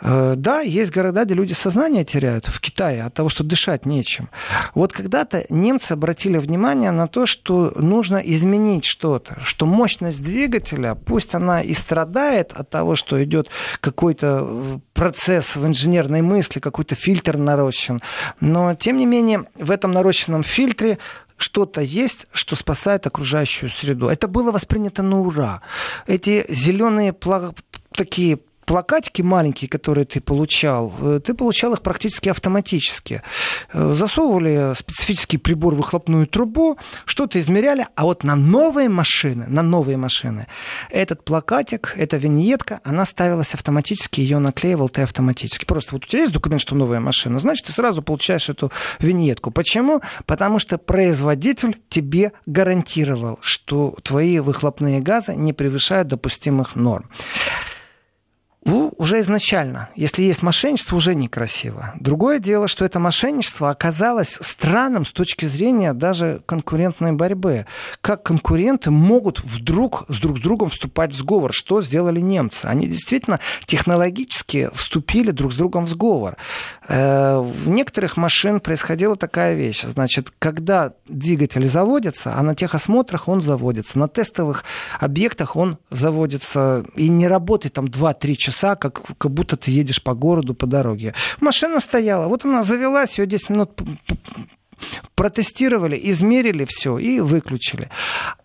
[SPEAKER 3] Э, да, есть города, где люди сознание теряют в Китае от того, что дышать нечем. Вот когда-то немцы обратили внимание на то, что нужно изменить что-то, что мощность двигателя, пусть она и страдает от того, что идет какой-то э, процесс в инженерной мысли, какой-то фильтр нарощен, но тем не менее в этом нарощенном фильтре что-то есть, что спасает окружающую среду. Это было воспринято на ура. Эти зеленые такие плакатики маленькие, которые ты получал, э, ты получал их практически автоматически. Э, засовывали специфический прибор в выхлопную трубу, что-то измеряли, а вот на новые машины, на новые машины, этот плакатик, эта виньетка, она ставилась автоматически, ее наклеивал ты автоматически. Просто вот у тебя есть документ, что новая машина, значит, ты сразу получаешь эту виньетку. Почему? Потому что производитель тебе гарантировал, что твои выхлопные газы не превышают допустимых норм. Ну, уже изначально, если есть мошенничество, уже некрасиво. Другое дело, что это мошенничество оказалось странным с точки зрения даже конкурентной борьбы. Как конкуренты могут вдруг с друг с другом вступать в сговор? Что сделали немцы? Они действительно технологически вступили друг с другом в сговор. Э, в некоторых машин происходила такая вещь. Значит, когда двигатель заводится, а на техосмотрах он заводится, на тестовых объектах он заводится и не работает там 2-3 часа часа, как, как будто ты едешь по городу, по дороге. Машина стояла, вот она завелась, ее 10 минут протестировали, измерили все и выключили.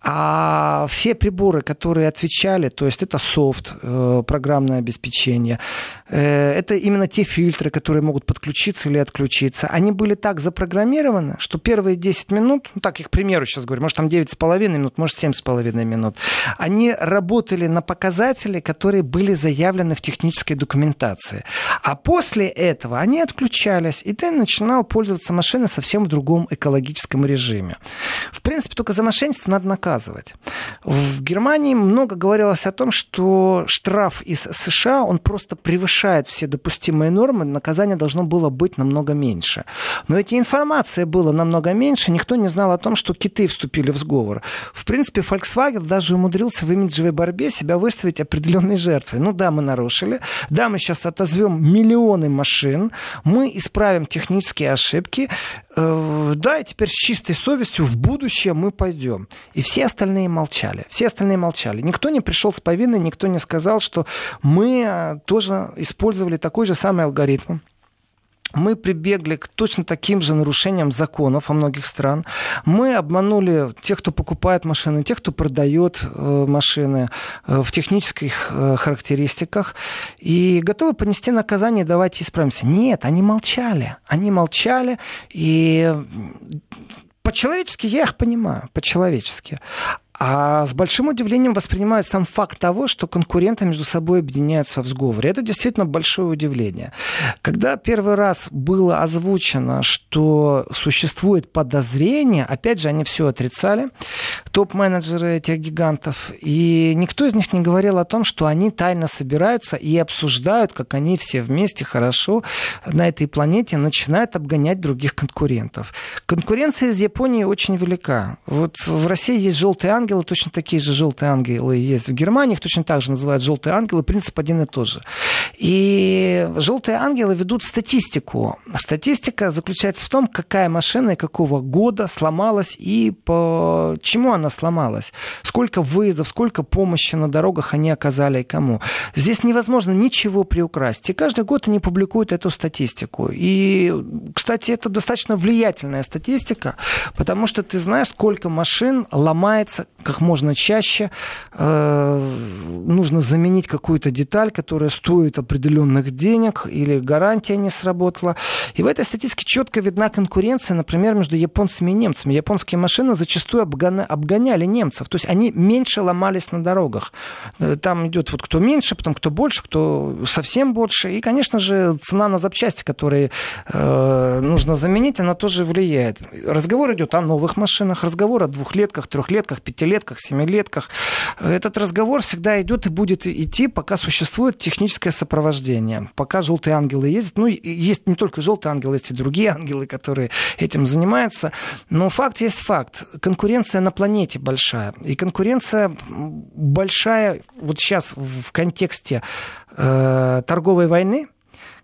[SPEAKER 3] А все приборы, которые отвечали, то есть это софт, э, программное обеспечение, э, это именно те фильтры, которые могут подключиться или отключиться, они были так запрограммированы, что первые 10 минут, ну так их к примеру сейчас говорю, может там 9,5 минут, может 7,5 минут, они работали на показатели, которые были заявлены в технической документации. А после этого они отключались, и ты начинал пользоваться машиной совсем в другом экологическом режиме. В принципе, только за мошенничество надо наказывать. В Германии много говорилось о том, что штраф из США, он просто превышает все допустимые нормы, наказание должно было быть намного меньше. Но эти информации было намного меньше, никто не знал о том, что киты вступили в сговор. В принципе, Volkswagen даже умудрился в имиджевой борьбе себя выставить определенной жертвой. Ну да, мы нарушили, да, мы сейчас отозвем миллионы машин, мы исправим технические ошибки, э, да, и теперь с чистой совестью в будущее мы пойдем. И все остальные молчали. Все остальные молчали. Никто не пришел с повинной, никто не сказал, что мы э, тоже использовали такой же самый алгоритм мы прибегли к точно таким же нарушениям законов во многих стран. Мы обманули тех, кто покупает машины, тех, кто продает э, машины э, в технических э, характеристиках. И готовы понести наказание, давайте исправимся. Нет, они молчали. Они молчали. И по-человечески я их понимаю, по-человечески. А с большим удивлением воспринимают сам факт того, что конкуренты между собой объединяются в сговоре. Это действительно большое удивление. Когда первый раз было озвучено, что существует подозрение, опять же, они все отрицали, топ-менеджеры этих гигантов, и никто из них не говорил о том, что они тайно собираются и обсуждают, как они все вместе хорошо на этой планете начинают обгонять других конкурентов. Конкуренция из Японии очень велика. Вот в России есть желтые ангелы, точно такие же желтые ангелы есть в Германии, их точно так же называют желтые ангелы, принцип один и тот же. И желтые ангелы ведут статистику. Статистика заключается в том, какая машина и какого года сломалась и по чему она сломалась. Сколько выездов, сколько помощи на дорогах они оказали и кому. Здесь невозможно ничего приукрасить. И каждый год они публикуют эту статистику. И, кстати, это достаточно влиятельная статистика, потому что ты знаешь, сколько машин ломается как можно чаще. Э, нужно заменить какую-то деталь, которая стоит определенных денег или гарантия не сработала. И в этой статистике четко видна конкуренция, например, между японцами и немцами. Японские машины зачастую обгоняли немцев. То есть они меньше ломались на дорогах. Э, там идет вот кто меньше, потом кто больше, кто совсем больше. И, конечно же, цена на запчасти, которые э, нужно заменить, она тоже влияет. Разговор идет о новых машинах, разговор о двухлетках, трехлетках, пятилетках, семилетках. Этот разговор всегда идет и будет идти, пока существует техническое сопровождение, пока желтые ангелы ездят. Ну, есть не только желтые ангелы, есть и другие ангелы, которые этим занимаются. Но факт есть факт. Конкуренция на планете большая. И конкуренция большая вот сейчас в контексте э, торговой войны,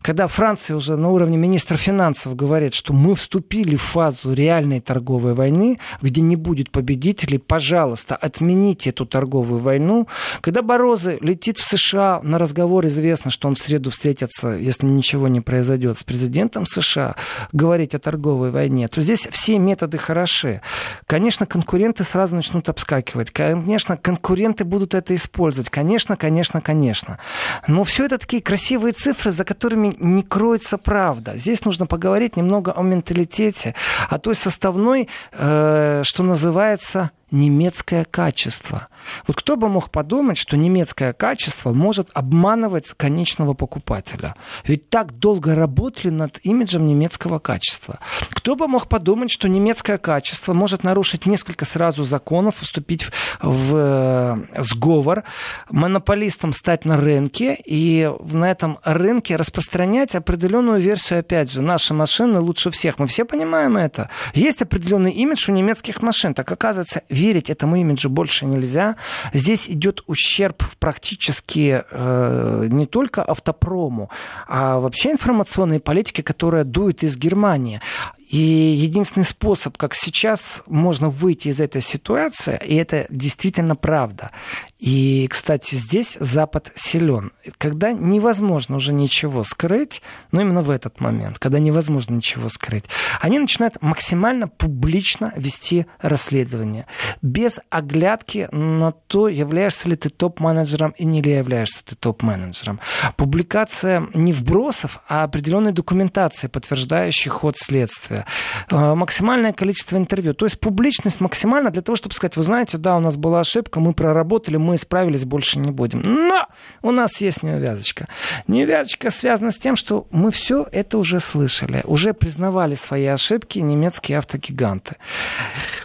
[SPEAKER 3] когда Франция уже на уровне министра финансов говорит, что мы вступили в фазу реальной торговой войны, где не будет победителей, пожалуйста, отмените эту торговую войну. Когда Борозы летит в США на разговор, известно, что он в среду встретится, если ничего не произойдет, с президентом США, говорить о торговой войне, то здесь все методы хороши. Конечно, конкуренты сразу начнут обскакивать. Конечно, конкуренты будут это использовать. Конечно, конечно, конечно. Но все это такие красивые цифры, за которыми не кроется правда. Здесь нужно поговорить немного о менталитете, о той составной, э, что называется немецкое качество. Вот кто бы мог подумать, что немецкое качество может обманывать конечного покупателя? Ведь так долго работали над имиджем немецкого качества. Кто бы мог подумать, что немецкое качество может нарушить несколько сразу законов, вступить в, в э, сговор, монополистом стать на рынке и на этом рынке распространять определенную версию, опять же, наши машины лучше всех. Мы все понимаем это. Есть определенный имидж у немецких машин. Так оказывается, верить этому имиджу больше нельзя. Здесь идет ущерб практически э, не только автопрому, а вообще информационной политике, которая дует из Германии. И единственный способ, как сейчас можно выйти из этой ситуации, и это действительно правда. И, кстати, здесь Запад силен. Когда невозможно уже ничего скрыть, но именно в этот момент, когда невозможно ничего скрыть, они начинают максимально публично вести расследование, без оглядки на то, являешься ли ты топ-менеджером и не ли являешься ты топ-менеджером. Публикация не вбросов, а определенной документации, подтверждающей ход следствия условия, э, максимальное количество интервью. То есть публичность максимально для того, чтобы сказать, вы знаете, да, у нас была ошибка, мы проработали, мы исправились, больше не будем. Но у нас есть неувязочка. Неувязочка связана с тем, что мы все это уже слышали, уже признавали свои ошибки немецкие автогиганты.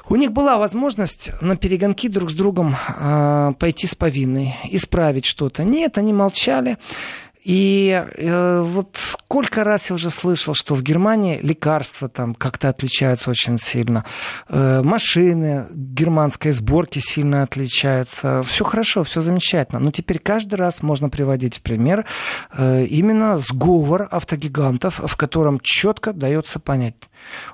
[SPEAKER 3] У них была возможность на перегонки друг с другом э, пойти с повинной, исправить что-то. Нет, они молчали. И э, вот сколько раз я уже слышал, что в Германии лекарства там как-то отличаются очень сильно, э, машины германской сборки сильно отличаются. Все хорошо, все замечательно. Но теперь каждый раз можно приводить в пример э, именно сговор автогигантов, в котором четко дается понять,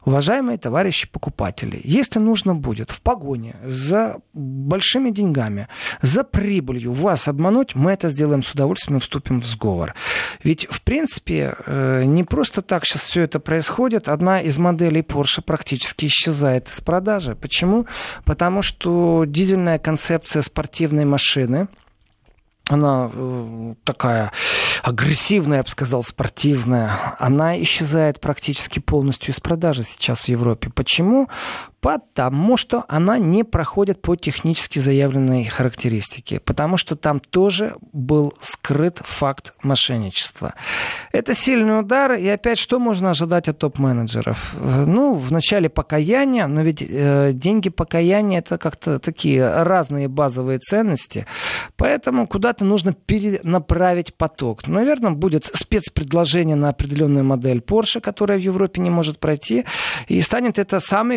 [SPEAKER 3] Уважаемые товарищи покупатели, если нужно будет в погоне за большими деньгами, за прибылью вас обмануть, мы это сделаем с удовольствием и вступим в сговор. Ведь, в принципе, э, не просто так сейчас все это происходит. Одна из моделей Porsche практически исчезает из продажи. Почему? Потому что дизельная концепция спортивной машины – она э, такая агрессивная, я бы сказал, спортивная, она исчезает практически полностью из продажи сейчас в Европе. Почему? Потому что она не проходит по технически заявленной характеристике. Потому что там тоже был скрыт факт мошенничества. Это сильный удар. И опять, что можно ожидать от топ-менеджеров? Ну, в начале покаяния, но ведь э, деньги покаяния это как-то такие разные базовые ценности. Поэтому куда-то нужно перенаправить поток. Наверное, будет спецпредложение на определенную модель Porsche, которая в Европе не может пройти. И станет это самой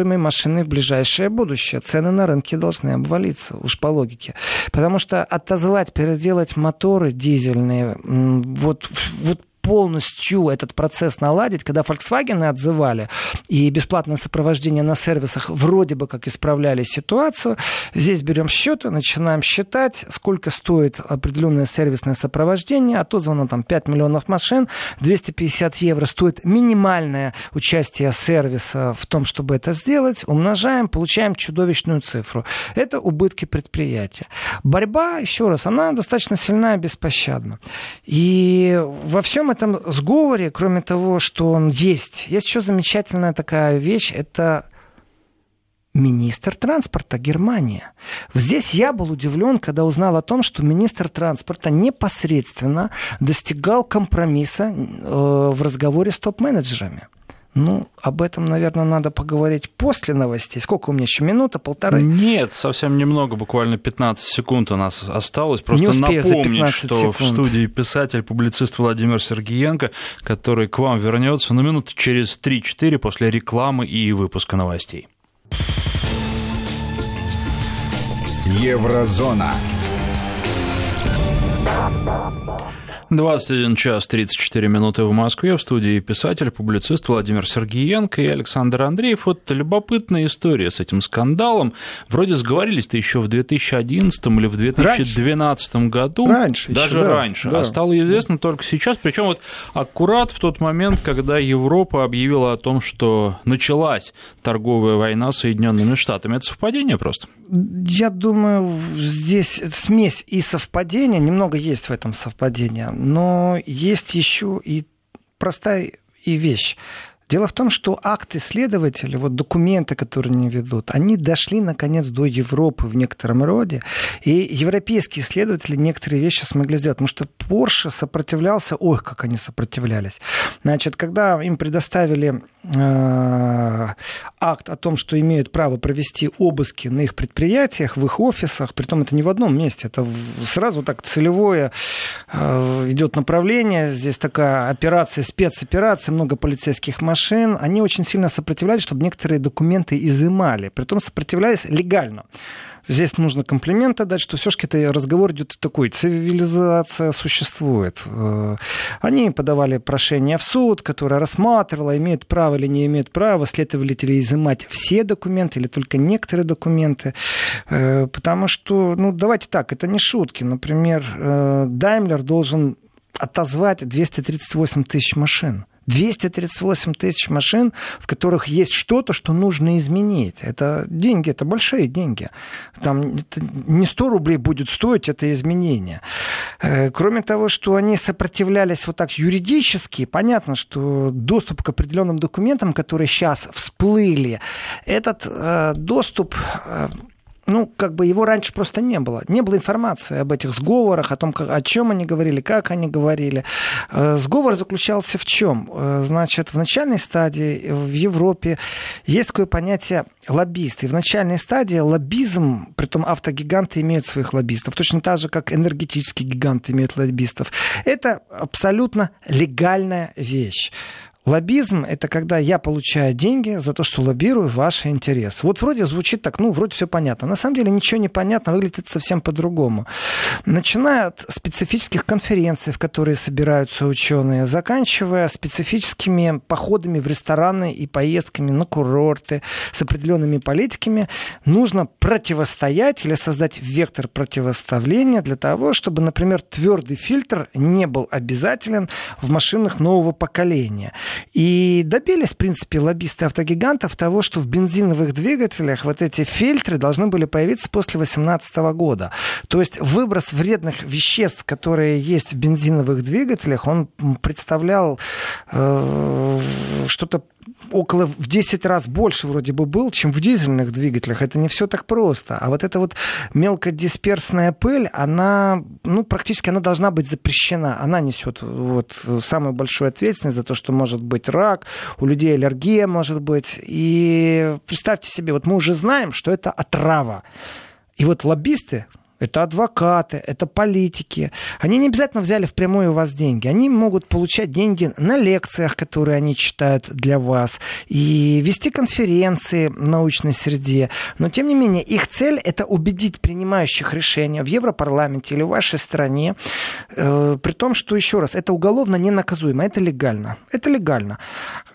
[SPEAKER 3] экспортируемой машиной в ближайшее будущее. Цены на рынке должны обвалиться, уж по логике. Потому что отозвать, переделать моторы дизельные, вот, вот полностью этот процесс наладить, когда Volkswagen отзывали и бесплатное сопровождение на сервисах вроде бы как исправляли ситуацию, здесь берем счеты, начинаем считать, сколько стоит определенное сервисное сопровождение, отозвано там 5 миллионов машин, 250 евро стоит минимальное участие сервиса в том, чтобы это сделать, умножаем, получаем чудовищную цифру. Это убытки предприятия. Борьба, еще раз, она достаточно сильна и беспощадна. И во всем этом этом сговоре, кроме того, что он есть, есть еще замечательная такая вещь, это министр транспорта Германии. Здесь я был удивлен, когда узнал о том, что министр транспорта непосредственно достигал компромисса э, в разговоре с топ-менеджерами. Ну, об этом, наверное, надо поговорить после новостей. Сколько у меня еще? Минута, полторы?
[SPEAKER 2] Нет, совсем немного, буквально 15 секунд у нас осталось. Просто напомнить, что секунд. в студии писатель, публицист Владимир Сергеенко, который к вам вернется на минуту через 3-4 после рекламы и выпуска новостей.
[SPEAKER 1] Еврозона.
[SPEAKER 2] 21 час 34 минуты в Москве. В студии писатель, публицист Владимир Сергеенко и Александр Андреев. Вот любопытная история с этим скандалом. Вроде сговорились-то еще в 2011 или в 2012 раньше. году.
[SPEAKER 3] Раньше.
[SPEAKER 2] Даже
[SPEAKER 3] еще,
[SPEAKER 2] раньше.
[SPEAKER 3] Да.
[SPEAKER 2] А стало известно только сейчас. Причем вот аккурат в тот момент, когда Европа объявила о том, что началась торговая война с Соединенными Штатами. Это совпадение просто?
[SPEAKER 3] Я думаю, здесь смесь и совпадения. Немного есть в этом совпадения но есть еще и простая и вещь. Дело в том, что акты следователя, вот документы, которые они ведут, они дошли, наконец, до Европы в некотором роде, и европейские следователи некоторые вещи смогли сделать, потому что Porsche сопротивлялся, ой, как они сопротивлялись. Значит, когда им предоставили э, акт о том, что имеют право провести обыски на их предприятиях, в их офисах, притом это не в одном месте, это сразу так целевое э, идет направление, здесь такая операция, спецоперация, много полицейских машин, машин, они очень сильно сопротивлялись, чтобы некоторые документы изымали. Притом сопротивлялись легально. Здесь нужно комплименты дать, что все-таки это разговор идет такой, цивилизация существует. Э, они подавали прошение в суд, которое рассматривало, имеет право или не имеет права следователи изымать все документы или только некоторые документы. Э, потому что, ну, давайте так, это не шутки. Например, Даймлер должен отозвать 238 тысяч машин. 238 тысяч машин, в которых есть что-то, что нужно изменить. Это деньги, это большие деньги. Там не 100 рублей будет стоить это изменение. Э, кроме того, что они сопротивлялись вот так юридически, понятно, что доступ к определенным документам, которые сейчас всплыли, этот э, доступ э, ну, как бы его раньше просто не было. Не было информации об этих сговорах, о том, как, о чем они говорили, как они говорили. Э, сговор заключался в чем? Э, значит, в начальной стадии в Европе есть такое понятие лоббисты. В начальной стадии лоббизм, притом автогиганты имеют своих лоббистов, точно так же, как энергетические гиганты имеют лоббистов. Это абсолютно легальная вещь. Лоббизм – это когда я получаю деньги за то, что лоббирую ваши интересы. Вот вроде звучит так, ну, вроде все понятно. На самом деле ничего не понятно, выглядит совсем по-другому. Начиная от специфических конференций, в которые собираются ученые, заканчивая специфическими походами в рестораны и поездками на курорты с определенными политиками, нужно противостоять или создать вектор противоставления для того, чтобы, например, твердый фильтр не был обязателен в машинах нового поколения – и добились, в принципе, лоббисты автогигантов того, что в бензиновых двигателях вот эти фильтры должны были появиться после 2018 года. То есть выброс вредных веществ, которые есть в бензиновых двигателях, он представлял э, что-то около в 10 раз больше вроде бы был, чем в дизельных двигателях. Это не все так просто. А вот эта вот мелкодисперсная пыль, она, ну, практически она должна быть запрещена. Она несет вот самую большую ответственность за то, что может быть рак, у людей аллергия может быть. И представьте себе, вот мы уже знаем, что это отрава. И вот лоббисты, это адвокаты, это политики. Они не обязательно взяли впрямую у вас деньги. Они могут получать деньги на лекциях, которые они читают для вас, и вести конференции в научной среде. Но, тем не менее, их цель – это убедить принимающих решения в Европарламенте или в вашей стране, э, при том, что, еще раз, это уголовно ненаказуемо, это легально. Это легально.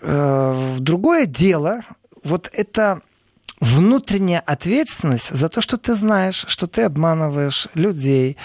[SPEAKER 3] Э, другое дело, вот это внутренняя ответственность за то, что ты знаешь, что ты обманываешь людей.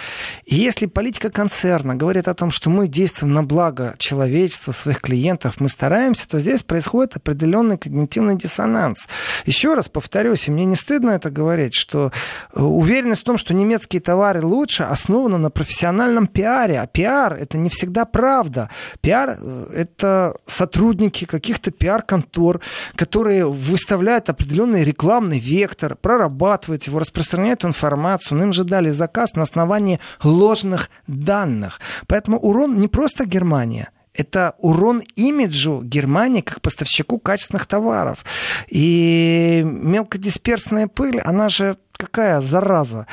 [SPEAKER 3] И если политика концерна говорит о том, что мы действуем на благо человечества, своих клиентов, мы стараемся, то здесь происходит определенный когнитивный диссонанс. Еще раз повторюсь, и мне не стыдно это говорить, что э, уверенность в том, что немецкие товары лучше, основана на профессиональном пиаре. А пиар — это не всегда правда. Пиар э, — это сотрудники каких-то пиар-контор, которые выставляют определенные рекламы рекламный вектор, прорабатывать его, распространять информацию. Но им же дали заказ на основании ложных данных. Поэтому урон не просто Германия – это урон имиджу Германии как поставщику качественных товаров. И мелкодисперсная пыль, она же какая зараза.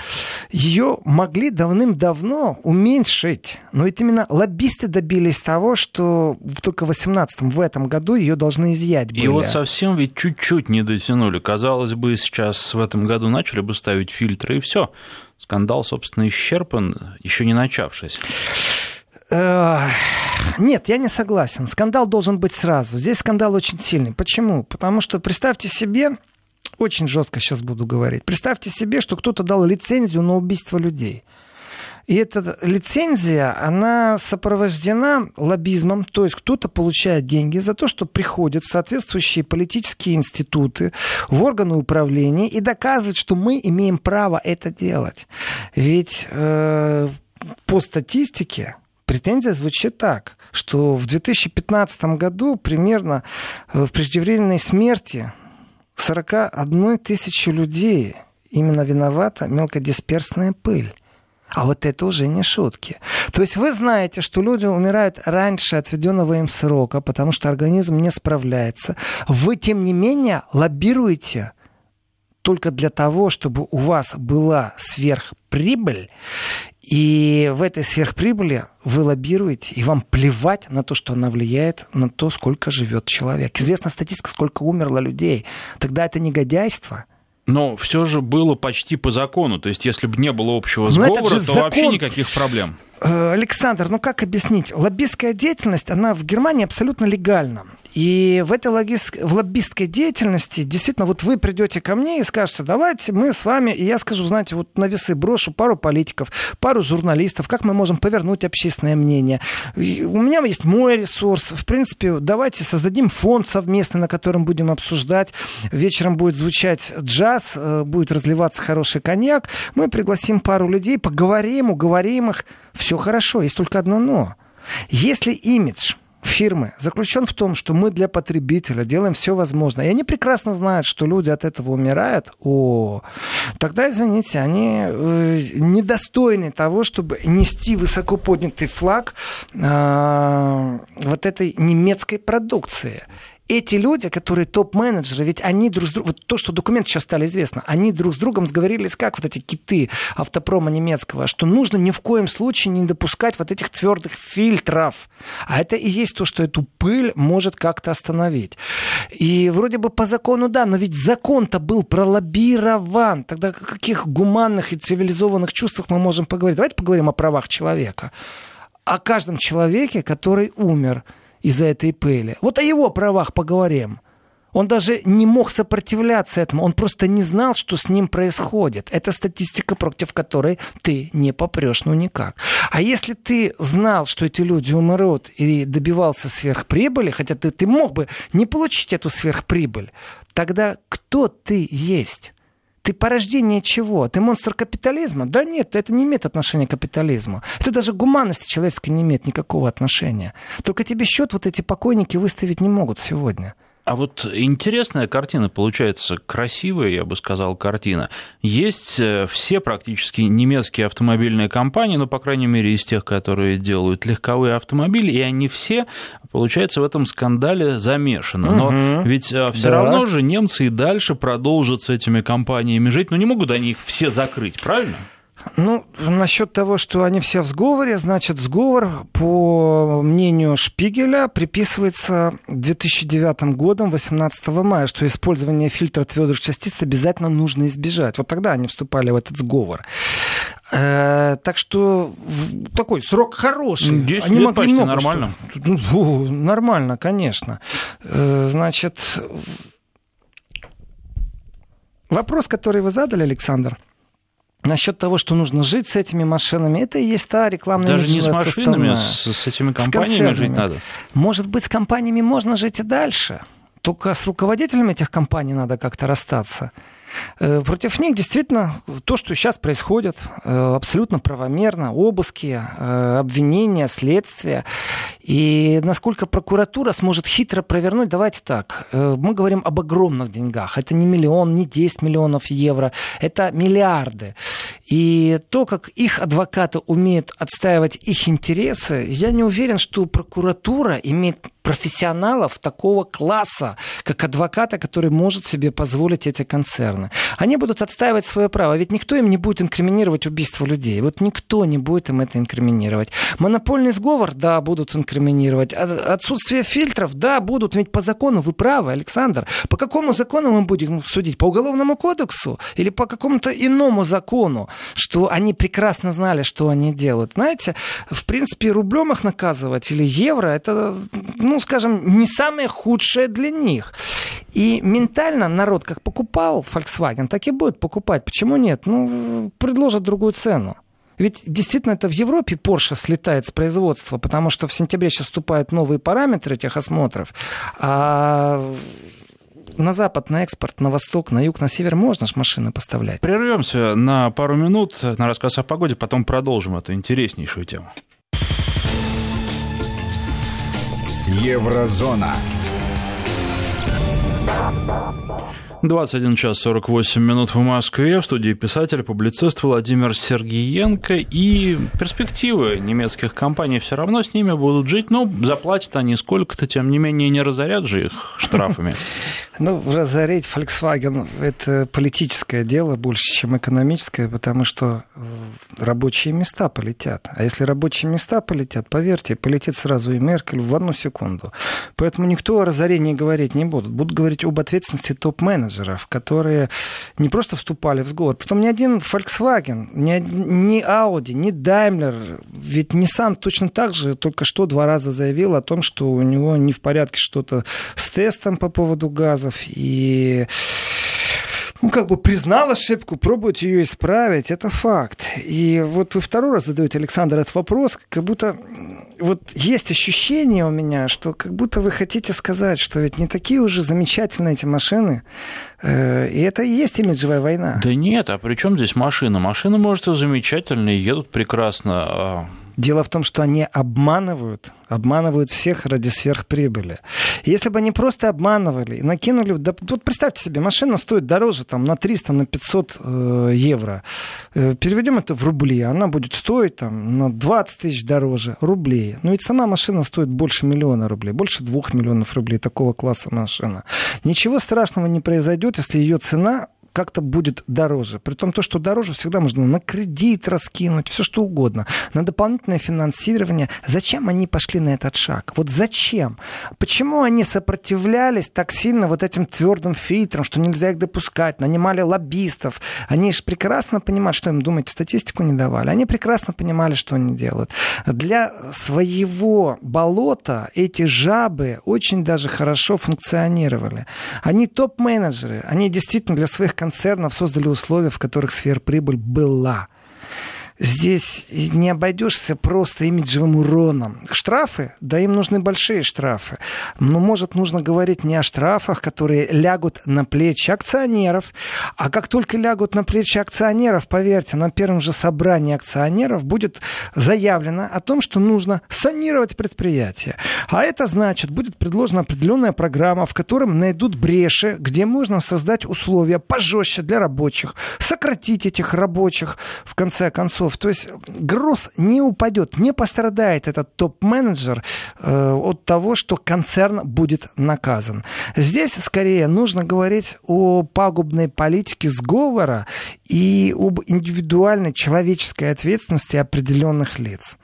[SPEAKER 3] Ее могли давным-давно уменьшить. Но ведь именно лоббисты добились того, что только в 18 в этом году ее должны изъять были.
[SPEAKER 2] И вот совсем ведь чуть-чуть не дотянули. Казалось бы, сейчас в этом году начали бы ставить фильтры, и все. Скандал, собственно, исчерпан, еще не начавшись.
[SPEAKER 3] Нет, я не согласен. Скандал должен быть сразу. Здесь скандал очень сильный. Почему? Потому что представьте себе, очень жестко сейчас буду говорить, представьте себе, что кто-то дал лицензию на убийство людей. И эта лицензия, она сопровождена лоббизмом, то есть кто-то получает деньги за то, что приходят в соответствующие политические институты, в органы управления и доказывают, что мы имеем право это делать. Ведь э, по статистике претензия звучит так, что в 2015 году примерно э, в преждевременной смерти 41 тысячи людей именно виновата мелкодисперсная пыль. А вот это уже не шутки. То есть вы знаете, что люди умирают раньше отведенного им срока, потому что организм не справляется. Вы, тем не менее, лоббируете только для того, чтобы у вас была сверхприбыль, и в этой сверхприбыли вы лоббируете, и вам плевать на то, что она влияет на то, сколько живет человек. Известна статистика, сколько умерло людей. Тогда это негодяйство –
[SPEAKER 2] но все же было почти по закону. То есть, если бы не было общего сговора, то закон... вообще никаких проблем.
[SPEAKER 3] Э, Александр, ну как объяснить? Лоббистская деятельность, она в Германии абсолютно легальна. И в этой логист... в лоббистской деятельности действительно вот вы придете ко мне и скажете, давайте мы с вами, и я скажу, знаете, вот на весы брошу пару политиков, пару журналистов, как мы можем повернуть общественное мнение. И у меня есть мой ресурс. В принципе, давайте создадим фонд совместный, на котором будем обсуждать. Вечером будет звучать джаз, э, будет разливаться хороший коньяк. Мы пригласим пару людей, поговорим, уговорим их. Все хорошо, есть только одно но. Если имидж фирмы заключен в том, что мы для потребителя делаем все возможное, и они прекрасно знают, что люди от этого умирают, о, тогда, извините, они э, недостойны того, чтобы нести высоко поднятый флаг э, вот этой немецкой продукции эти люди, которые топ-менеджеры, ведь они друг с другом, вот то, что документы сейчас стали известно, они друг с другом сговорились, как вот эти киты автопрома немецкого, что нужно ни в коем случае не допускать вот этих твердых фильтров. А это и есть то, что эту пыль может как-то остановить. И вроде бы по закону да, но ведь закон-то был пролоббирован. Тогда о каких гуманных и цивилизованных чувствах мы можем поговорить? Давайте поговорим о правах человека. О каждом человеке, который умер – из-за этой пыли. Вот о его правах поговорим. Он даже не мог сопротивляться этому, он просто не знал, что с ним происходит. Это статистика, против которой ты не попрешь, ну никак. А если ты знал, что эти люди умрут и добивался сверхприбыли, хотя ты, ты мог бы не получить эту сверхприбыль, тогда кто ты есть? Ты порождение чего? Ты монстр капитализма? Да нет, это не имеет отношения к капитализму. Это даже гуманности человеческой не имеет никакого отношения. Только тебе счет вот эти покойники выставить не могут сегодня.
[SPEAKER 2] А вот интересная картина получается, красивая, я бы сказал, картина. Есть э, все практически немецкие автомобильные компании, ну, по крайней мере, из тех, которые делают легковые автомобили, и они все, получается, в этом скандале замешаны. Но угу. ведь э, все да. равно же немцы и дальше продолжат с этими компаниями жить, но не могут они их все закрыть, правильно?
[SPEAKER 3] Ну, насчет того, что они все в сговоре, значит, сговор, по мнению Шпигеля, приписывается 2009 годом, 18 мая, что использование фильтра твердых частиц обязательно нужно избежать. Вот тогда они вступали в этот сговор. Э, так что такой срок хороший.
[SPEAKER 2] 10 они лет почти нормально.
[SPEAKER 3] Что... Ну, нормально, конечно. Э, значит, вопрос, который вы задали, Александр, Насчет того, что нужно жить с этими машинами, это и есть та рекламная
[SPEAKER 2] Даже не с машинами, с, с этими компаниями с жить надо.
[SPEAKER 3] Может быть, с компаниями можно жить и дальше. Только с руководителями этих компаний надо как-то расстаться. Э, против них действительно то, что сейчас происходит, э, абсолютно правомерно. Обыски, э, обвинения, следствия. И насколько прокуратура сможет хитро провернуть, давайте так. Мы говорим об огромных деньгах. Это не миллион, не 10 миллионов евро. Это миллиарды. И то, как их адвокаты умеют отстаивать их интересы, я не уверен, что прокуратура имеет профессионалов такого класса, как адвоката, который может себе позволить эти концерны. Они будут отстаивать свое право, ведь никто им не будет инкриминировать убийство людей. Вот никто не будет им это инкриминировать. Монопольный сговор, да, будут инкриминировать. Отсутствие фильтров, да, будут. Ведь по закону вы правы, Александр. По какому закону мы будем судить? По уголовному кодексу или по какому-то иному закону? Что они прекрасно знали, что они делают. Знаете, в принципе, рублем их наказывать или евро, это, ну, скажем, не самое худшее для них. И ментально народ как покупал Volkswagen, так и будет покупать. Почему нет? Ну, предложат другую цену. Ведь действительно это в Европе Porsche слетает с производства, потому что в сентябре сейчас вступают новые параметры этих осмотров. А на запад, на экспорт, на восток, на юг, на север можно ж машины поставлять.
[SPEAKER 2] Прервемся на пару минут на рассказ о погоде, потом продолжим эту интереснейшую тему.
[SPEAKER 1] Еврозона.
[SPEAKER 2] 21 час 48 минут в Москве. В студии писатель, публицист Владимир Сергеенко. И перспективы немецких компаний все равно с ними будут жить. Ну, заплатят они сколько-то, тем не менее, не разорят же их штрафами.
[SPEAKER 3] Ну, разорить Volkswagen – это политическое дело больше, чем экономическое, потому что рабочие места полетят. А если рабочие места полетят, поверьте, полетит сразу и Меркель в одну секунду. Поэтому никто о разорении говорить не будут. Будут говорить об ответственности топ-менеджеров, которые не просто вступали в сговор. Потом ни один Volkswagen, ни, ни Audi, ни Daimler, ведь Nissan точно так же только что два раза заявил о том, что у него не в порядке что-то с тестом по поводу рассказов и ну, как бы признал ошибку, пробует ее исправить, это факт. И вот вы второй раз задаете, Александр, этот вопрос, как будто вот есть ощущение у меня, что как будто вы хотите сказать, что ведь не такие уже замечательные эти машины, э, и это и есть имиджевая война.
[SPEAKER 2] Да нет, а при чем здесь машина? Машины, может, и замечательные, едут прекрасно, а
[SPEAKER 3] Дело в том, что они обманывают, обманывают всех ради сверхприбыли. Если бы они просто обманывали и накинули... Да, вот представьте себе, машина стоит дороже там, на 300, на 500 э, евро. Э, переведем это в рубли. Она будет стоить там, на 20 тысяч дороже рублей. Но ведь сама машина стоит больше миллиона рублей, больше двух миллионов рублей такого класса машина. Ничего страшного не произойдет, если ее цена как-то будет дороже. При том, то, что дороже всегда можно на кредит раскинуть, все что угодно, на дополнительное финансирование. Зачем они пошли на этот шаг? Вот зачем? Почему они сопротивлялись так сильно вот этим твердым фильтрам, что нельзя их допускать, нанимали лоббистов? Они же прекрасно понимают, что им, думаете, статистику не давали. Они прекрасно понимали, что они делают. Для своего болота эти жабы очень даже хорошо функционировали. Они топ-менеджеры, они действительно для своих концернов создали условия, в которых сверхприбыль была. Здесь не обойдешься просто имиджевым уроном. Штрафы, да им нужны большие штрафы. Но, может, нужно говорить не о штрафах, которые лягут на плечи акционеров, а как только лягут на плечи акционеров, поверьте, на первом же собрании акционеров будет заявлено о том, что нужно санировать предприятие. А это значит, будет предложена определенная программа, в котором найдут бреши, где можно создать условия пожестче для рабочих, сократить этих рабочих, в конце концов, часов. То есть груз не упадет, не пострадает этот топ-менеджер э, от того, что концерн будет наказан. Здесь скорее нужно говорить о пагубной политике сговора и об индивидуальной человеческой ответственности определенных лиц.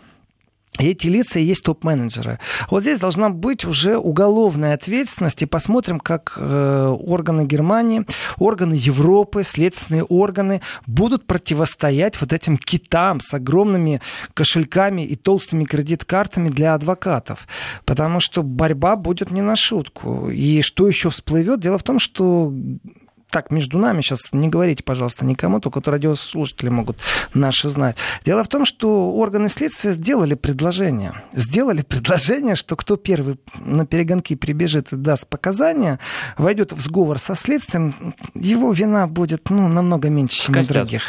[SPEAKER 3] И эти лица и есть топ-менеджеры. Вот здесь должна быть уже уголовная ответственность. И посмотрим, как э, органы Германии, органы Европы, следственные органы будут противостоять вот этим китам с огромными кошельками и толстыми кредит-картами для адвокатов. Потому что борьба будет не на шутку. И что еще всплывет? Дело в том, что так, между нами сейчас не говорите, пожалуйста, никому, только вот радиослушатели могут наши знать. Дело в том, что органы следствия сделали предложение. Сделали предложение, что кто первый на перегонки прибежит и даст показания, войдет в сговор со следствием, его вина будет ну, намного меньше, чем у других.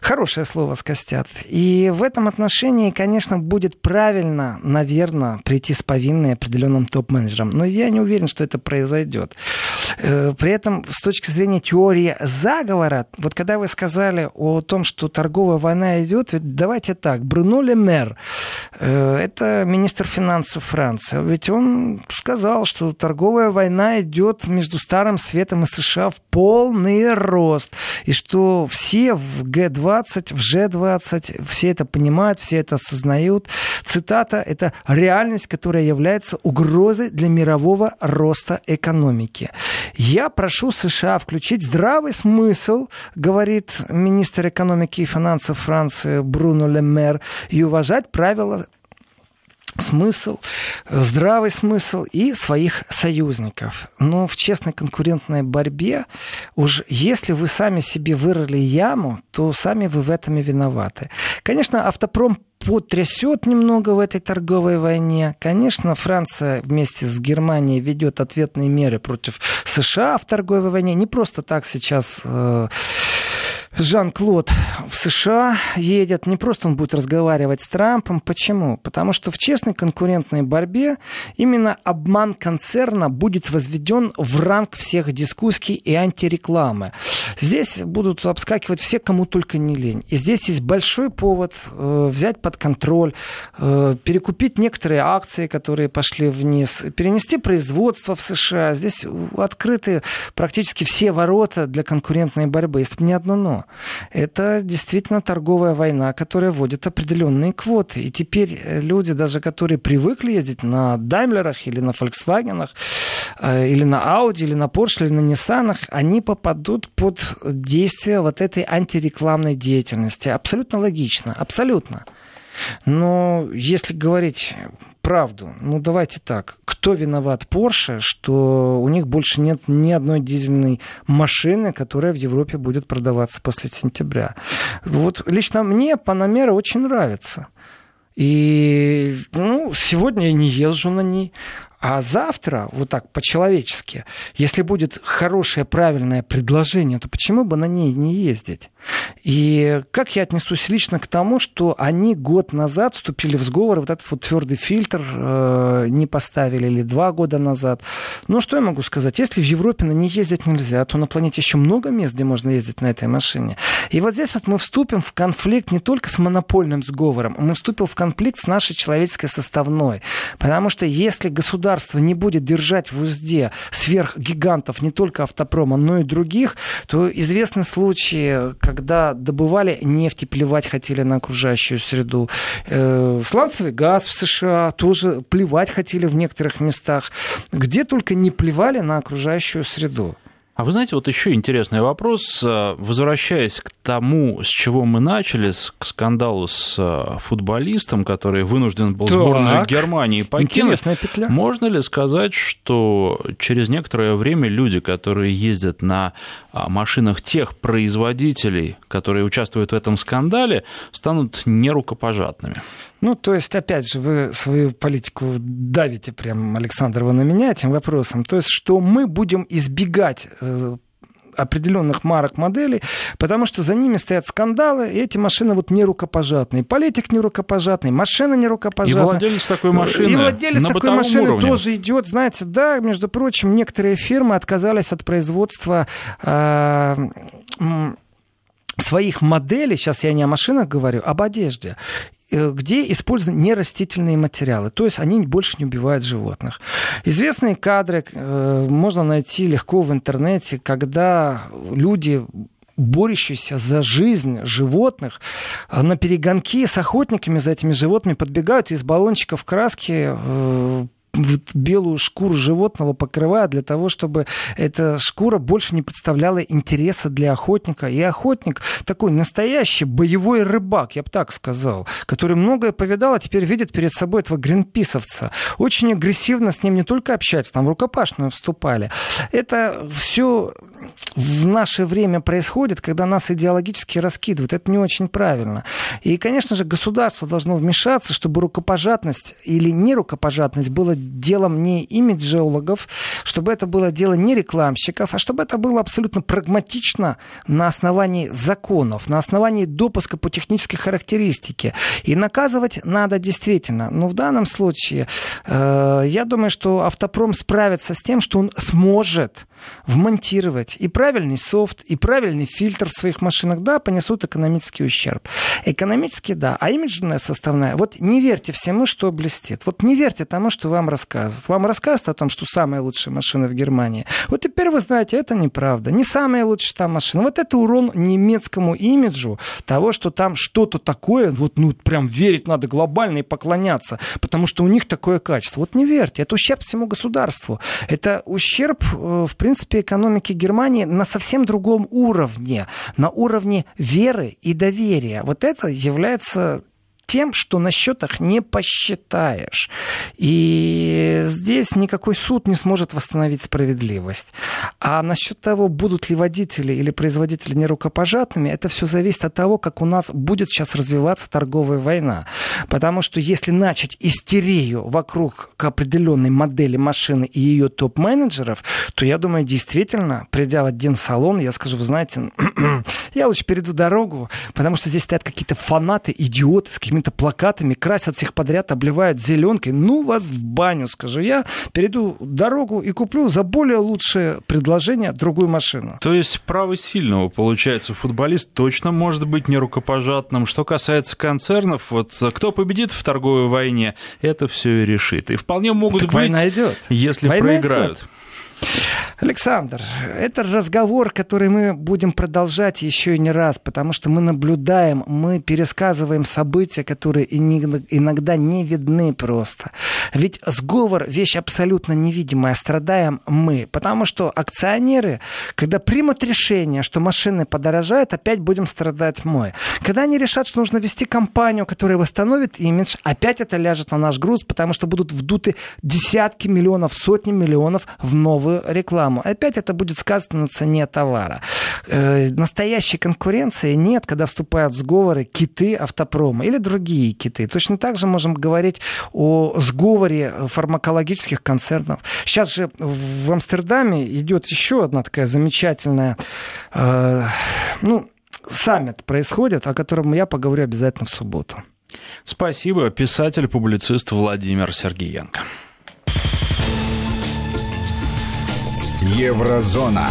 [SPEAKER 3] Хорошее слово «скостят». И в этом отношении, конечно, будет правильно, наверное, прийти с повинной определенным топ-менеджером. Но я не уверен, что это произойдет. Э, при этом, с точки зрения зрения теории заговора, вот когда вы сказали о том, что торговая война идет, давайте так, Бруно Лемер, э, это министр финансов Франции, ведь он сказал, что торговая война идет между Старым Светом и США в полный рост, и что все в Г-20, в Ж-20, все это понимают, все это осознают. Цитата, это реальность, которая является угрозой для мирового роста экономики. Я прошу США включить включить здравый смысл, говорит министр экономики и финансов Франции Бруно Лемер, и уважать правила смысл, здравый смысл и своих союзников. Но в честной конкурентной борьбе уж если вы сами себе вырыли яму, то сами вы в этом и виноваты. Конечно, автопром потрясет немного в этой торговой войне. Конечно, Франция вместе с Германией ведет ответные меры против США в торговой войне. Не просто так сейчас э, Жан-Клод в США едет, не просто он будет разговаривать с Трампом. Почему? Потому что в честной конкурентной борьбе именно обман концерна будет возведен в ранг всех дискуссий и антирекламы. Здесь будут обскакивать все, кому только не лень. И здесь есть большой повод э, взять под контроль, э, перекупить некоторые акции, которые пошли вниз, перенести производство в США. Здесь открыты практически все ворота для конкурентной борьбы. Бы не одно но. Это действительно торговая война, которая вводит определенные квоты. И теперь э, люди, даже которые привыкли ездить на Даймлерах или на Volkswagen, э, или на Audi, или на Porsche, или на Nissan, они попадут под действие вот этой антирекламной деятельности. Абсолютно логично, абсолютно. Но если говорить правду. Ну, давайте так. Кто виноват Porsche, что у них больше нет ни одной дизельной машины, которая в Европе будет продаваться после сентября? Вот лично мне Панамера очень нравится. И ну, сегодня я не езжу на ней. А завтра, вот так по-человечески, если будет хорошее, правильное предложение, то почему бы на ней не ездить? И как я отнесусь лично к тому, что они год назад вступили в сговор, вот этот вот твердый фильтр э, не поставили, или два года назад. Ну, что я могу сказать? Если в Европе на ней ездить нельзя, то на планете еще много мест, где можно ездить на этой машине. И вот здесь вот мы вступим в конфликт не только с монопольным сговором, мы вступим в конфликт с нашей человеческой составной. Потому что если государство государство не будет держать в узде сверхгигантов не только автопрома, но и других, то известны случаи, когда добывали нефть и плевать хотели на окружающую среду. Э, сланцевый газ в США тоже плевать хотели в некоторых местах. Где только не плевали на окружающую среду.
[SPEAKER 2] А вы знаете, вот еще интересный вопрос. Возвращаясь к тому, с чего мы начали, к скандалу с э, футболистом, который вынужден был так. сборную Германии покинуть. Интересная петля. Можно ли сказать, что через некоторое время люди, которые ездят на а, машинах тех производителей, которые участвуют в этом скандале, станут нерукопожатными?
[SPEAKER 3] Ну, то есть, опять же, вы свою политику давите прям, Александр, вы на меня этим вопросом. То есть, что мы будем избегать э, определенных марок моделей, потому что за ними стоят скандалы, и эти машины вот не рукопожатные. Политик не рукопожатный, машина не рукопожатная. И
[SPEAKER 2] владелец такой машины. И
[SPEAKER 3] владелец такой машины уровне. тоже идет. Знаете, да, между прочим, некоторые фирмы отказались от производства э, своих моделей, сейчас я не о машинах говорю, об одежде. Э, где использованы нерастительные материалы, то есть они больше не убивают животных. Известные кадры э, можно найти легко в интернете, когда люди борющиеся за жизнь животных, э, на перегонки с охотниками за этими животными подбегают из баллончиков краски белую шкуру животного покрывают для того, чтобы эта шкура больше не представляла интереса для охотника. И охотник такой настоящий боевой рыбак, я бы так сказал, который многое повидал, а теперь видит перед собой этого гринписовца. Очень агрессивно с ним не только общается, там в рукопашную вступали. Это все в наше время происходит, когда нас идеологически раскидывают. Это не очень правильно. И, конечно же, государство должно вмешаться, чтобы рукопожатность или нерукопожатность было делом не имиджеологов, чтобы это было дело не рекламщиков, а чтобы это было абсолютно прагматично на основании законов, на основании допуска по технической характеристике. И наказывать надо действительно. Но в данном случае э, я думаю, что автопром справится с тем, что он сможет вмонтировать и правильный софт, и правильный фильтр в своих машинах, да, понесут экономический ущерб. Экономически, да, а имиджная составная, вот не верьте всему, что блестит. Вот не верьте тому, что вам рассказывают. Вам рассказывают о том, что самая лучшая машина в Германии. Вот теперь вы знаете, это неправда. Не самая лучшая там машина. Вот это урон немецкому имиджу того, что там что-то такое, вот ну прям верить надо глобально и поклоняться, потому что у них такое качество. Вот не верьте, это ущерб всему государству. Это ущерб, э, в принципе, принципе, экономики Германии на совсем другом уровне, на уровне веры и доверия. Вот это является тем, что на счетах не посчитаешь. И здесь никакой суд не сможет восстановить справедливость. А насчет того, будут ли водители или производители нерукопожатными, это все зависит от того, как у нас будет сейчас развиваться торговая война. Потому что если начать истерию вокруг определенной модели машины и ее топ-менеджеров, то я думаю, действительно, придя в один салон, я скажу, вы знаете, я лучше перейду дорогу, потому что здесь стоят какие-то фанаты, идиоты с какими какими-то плакатами, красят всех подряд, обливают зеленкой. Ну, вас в баню, скажу я. Перейду дорогу и куплю за более лучшее предложение другую машину.
[SPEAKER 2] То есть право сильного, получается, футболист точно может быть нерукопожатным. Что касается концернов, вот кто победит в торговой войне, это все и решит. И вполне могут так быть, война идет. если война проиграют. Идет.
[SPEAKER 3] Александр, это разговор, который мы будем продолжать еще и не раз, потому что мы наблюдаем, мы пересказываем события, которые иногда не видны просто. Ведь сговор – вещь абсолютно невидимая, страдаем мы, потому что акционеры, когда примут решение, что машины подорожают, опять будем страдать мы. Когда они решат, что нужно вести компанию, которая восстановит имидж, опять это ляжет на наш груз, потому что будут вдуты десятки миллионов, сотни миллионов в новую рекламу рекламу. Опять это будет сказано на цене товара. Э, настоящей конкуренции нет, когда вступают в сговоры киты автопрома или другие киты. Точно так же можем говорить о сговоре фармакологических концернов. Сейчас же в Амстердаме идет еще одна такая замечательная, э, ну, саммит происходит, о котором я поговорю обязательно в субботу.
[SPEAKER 2] Спасибо. Писатель-публицист Владимир Сергеенко.
[SPEAKER 1] Еврозона.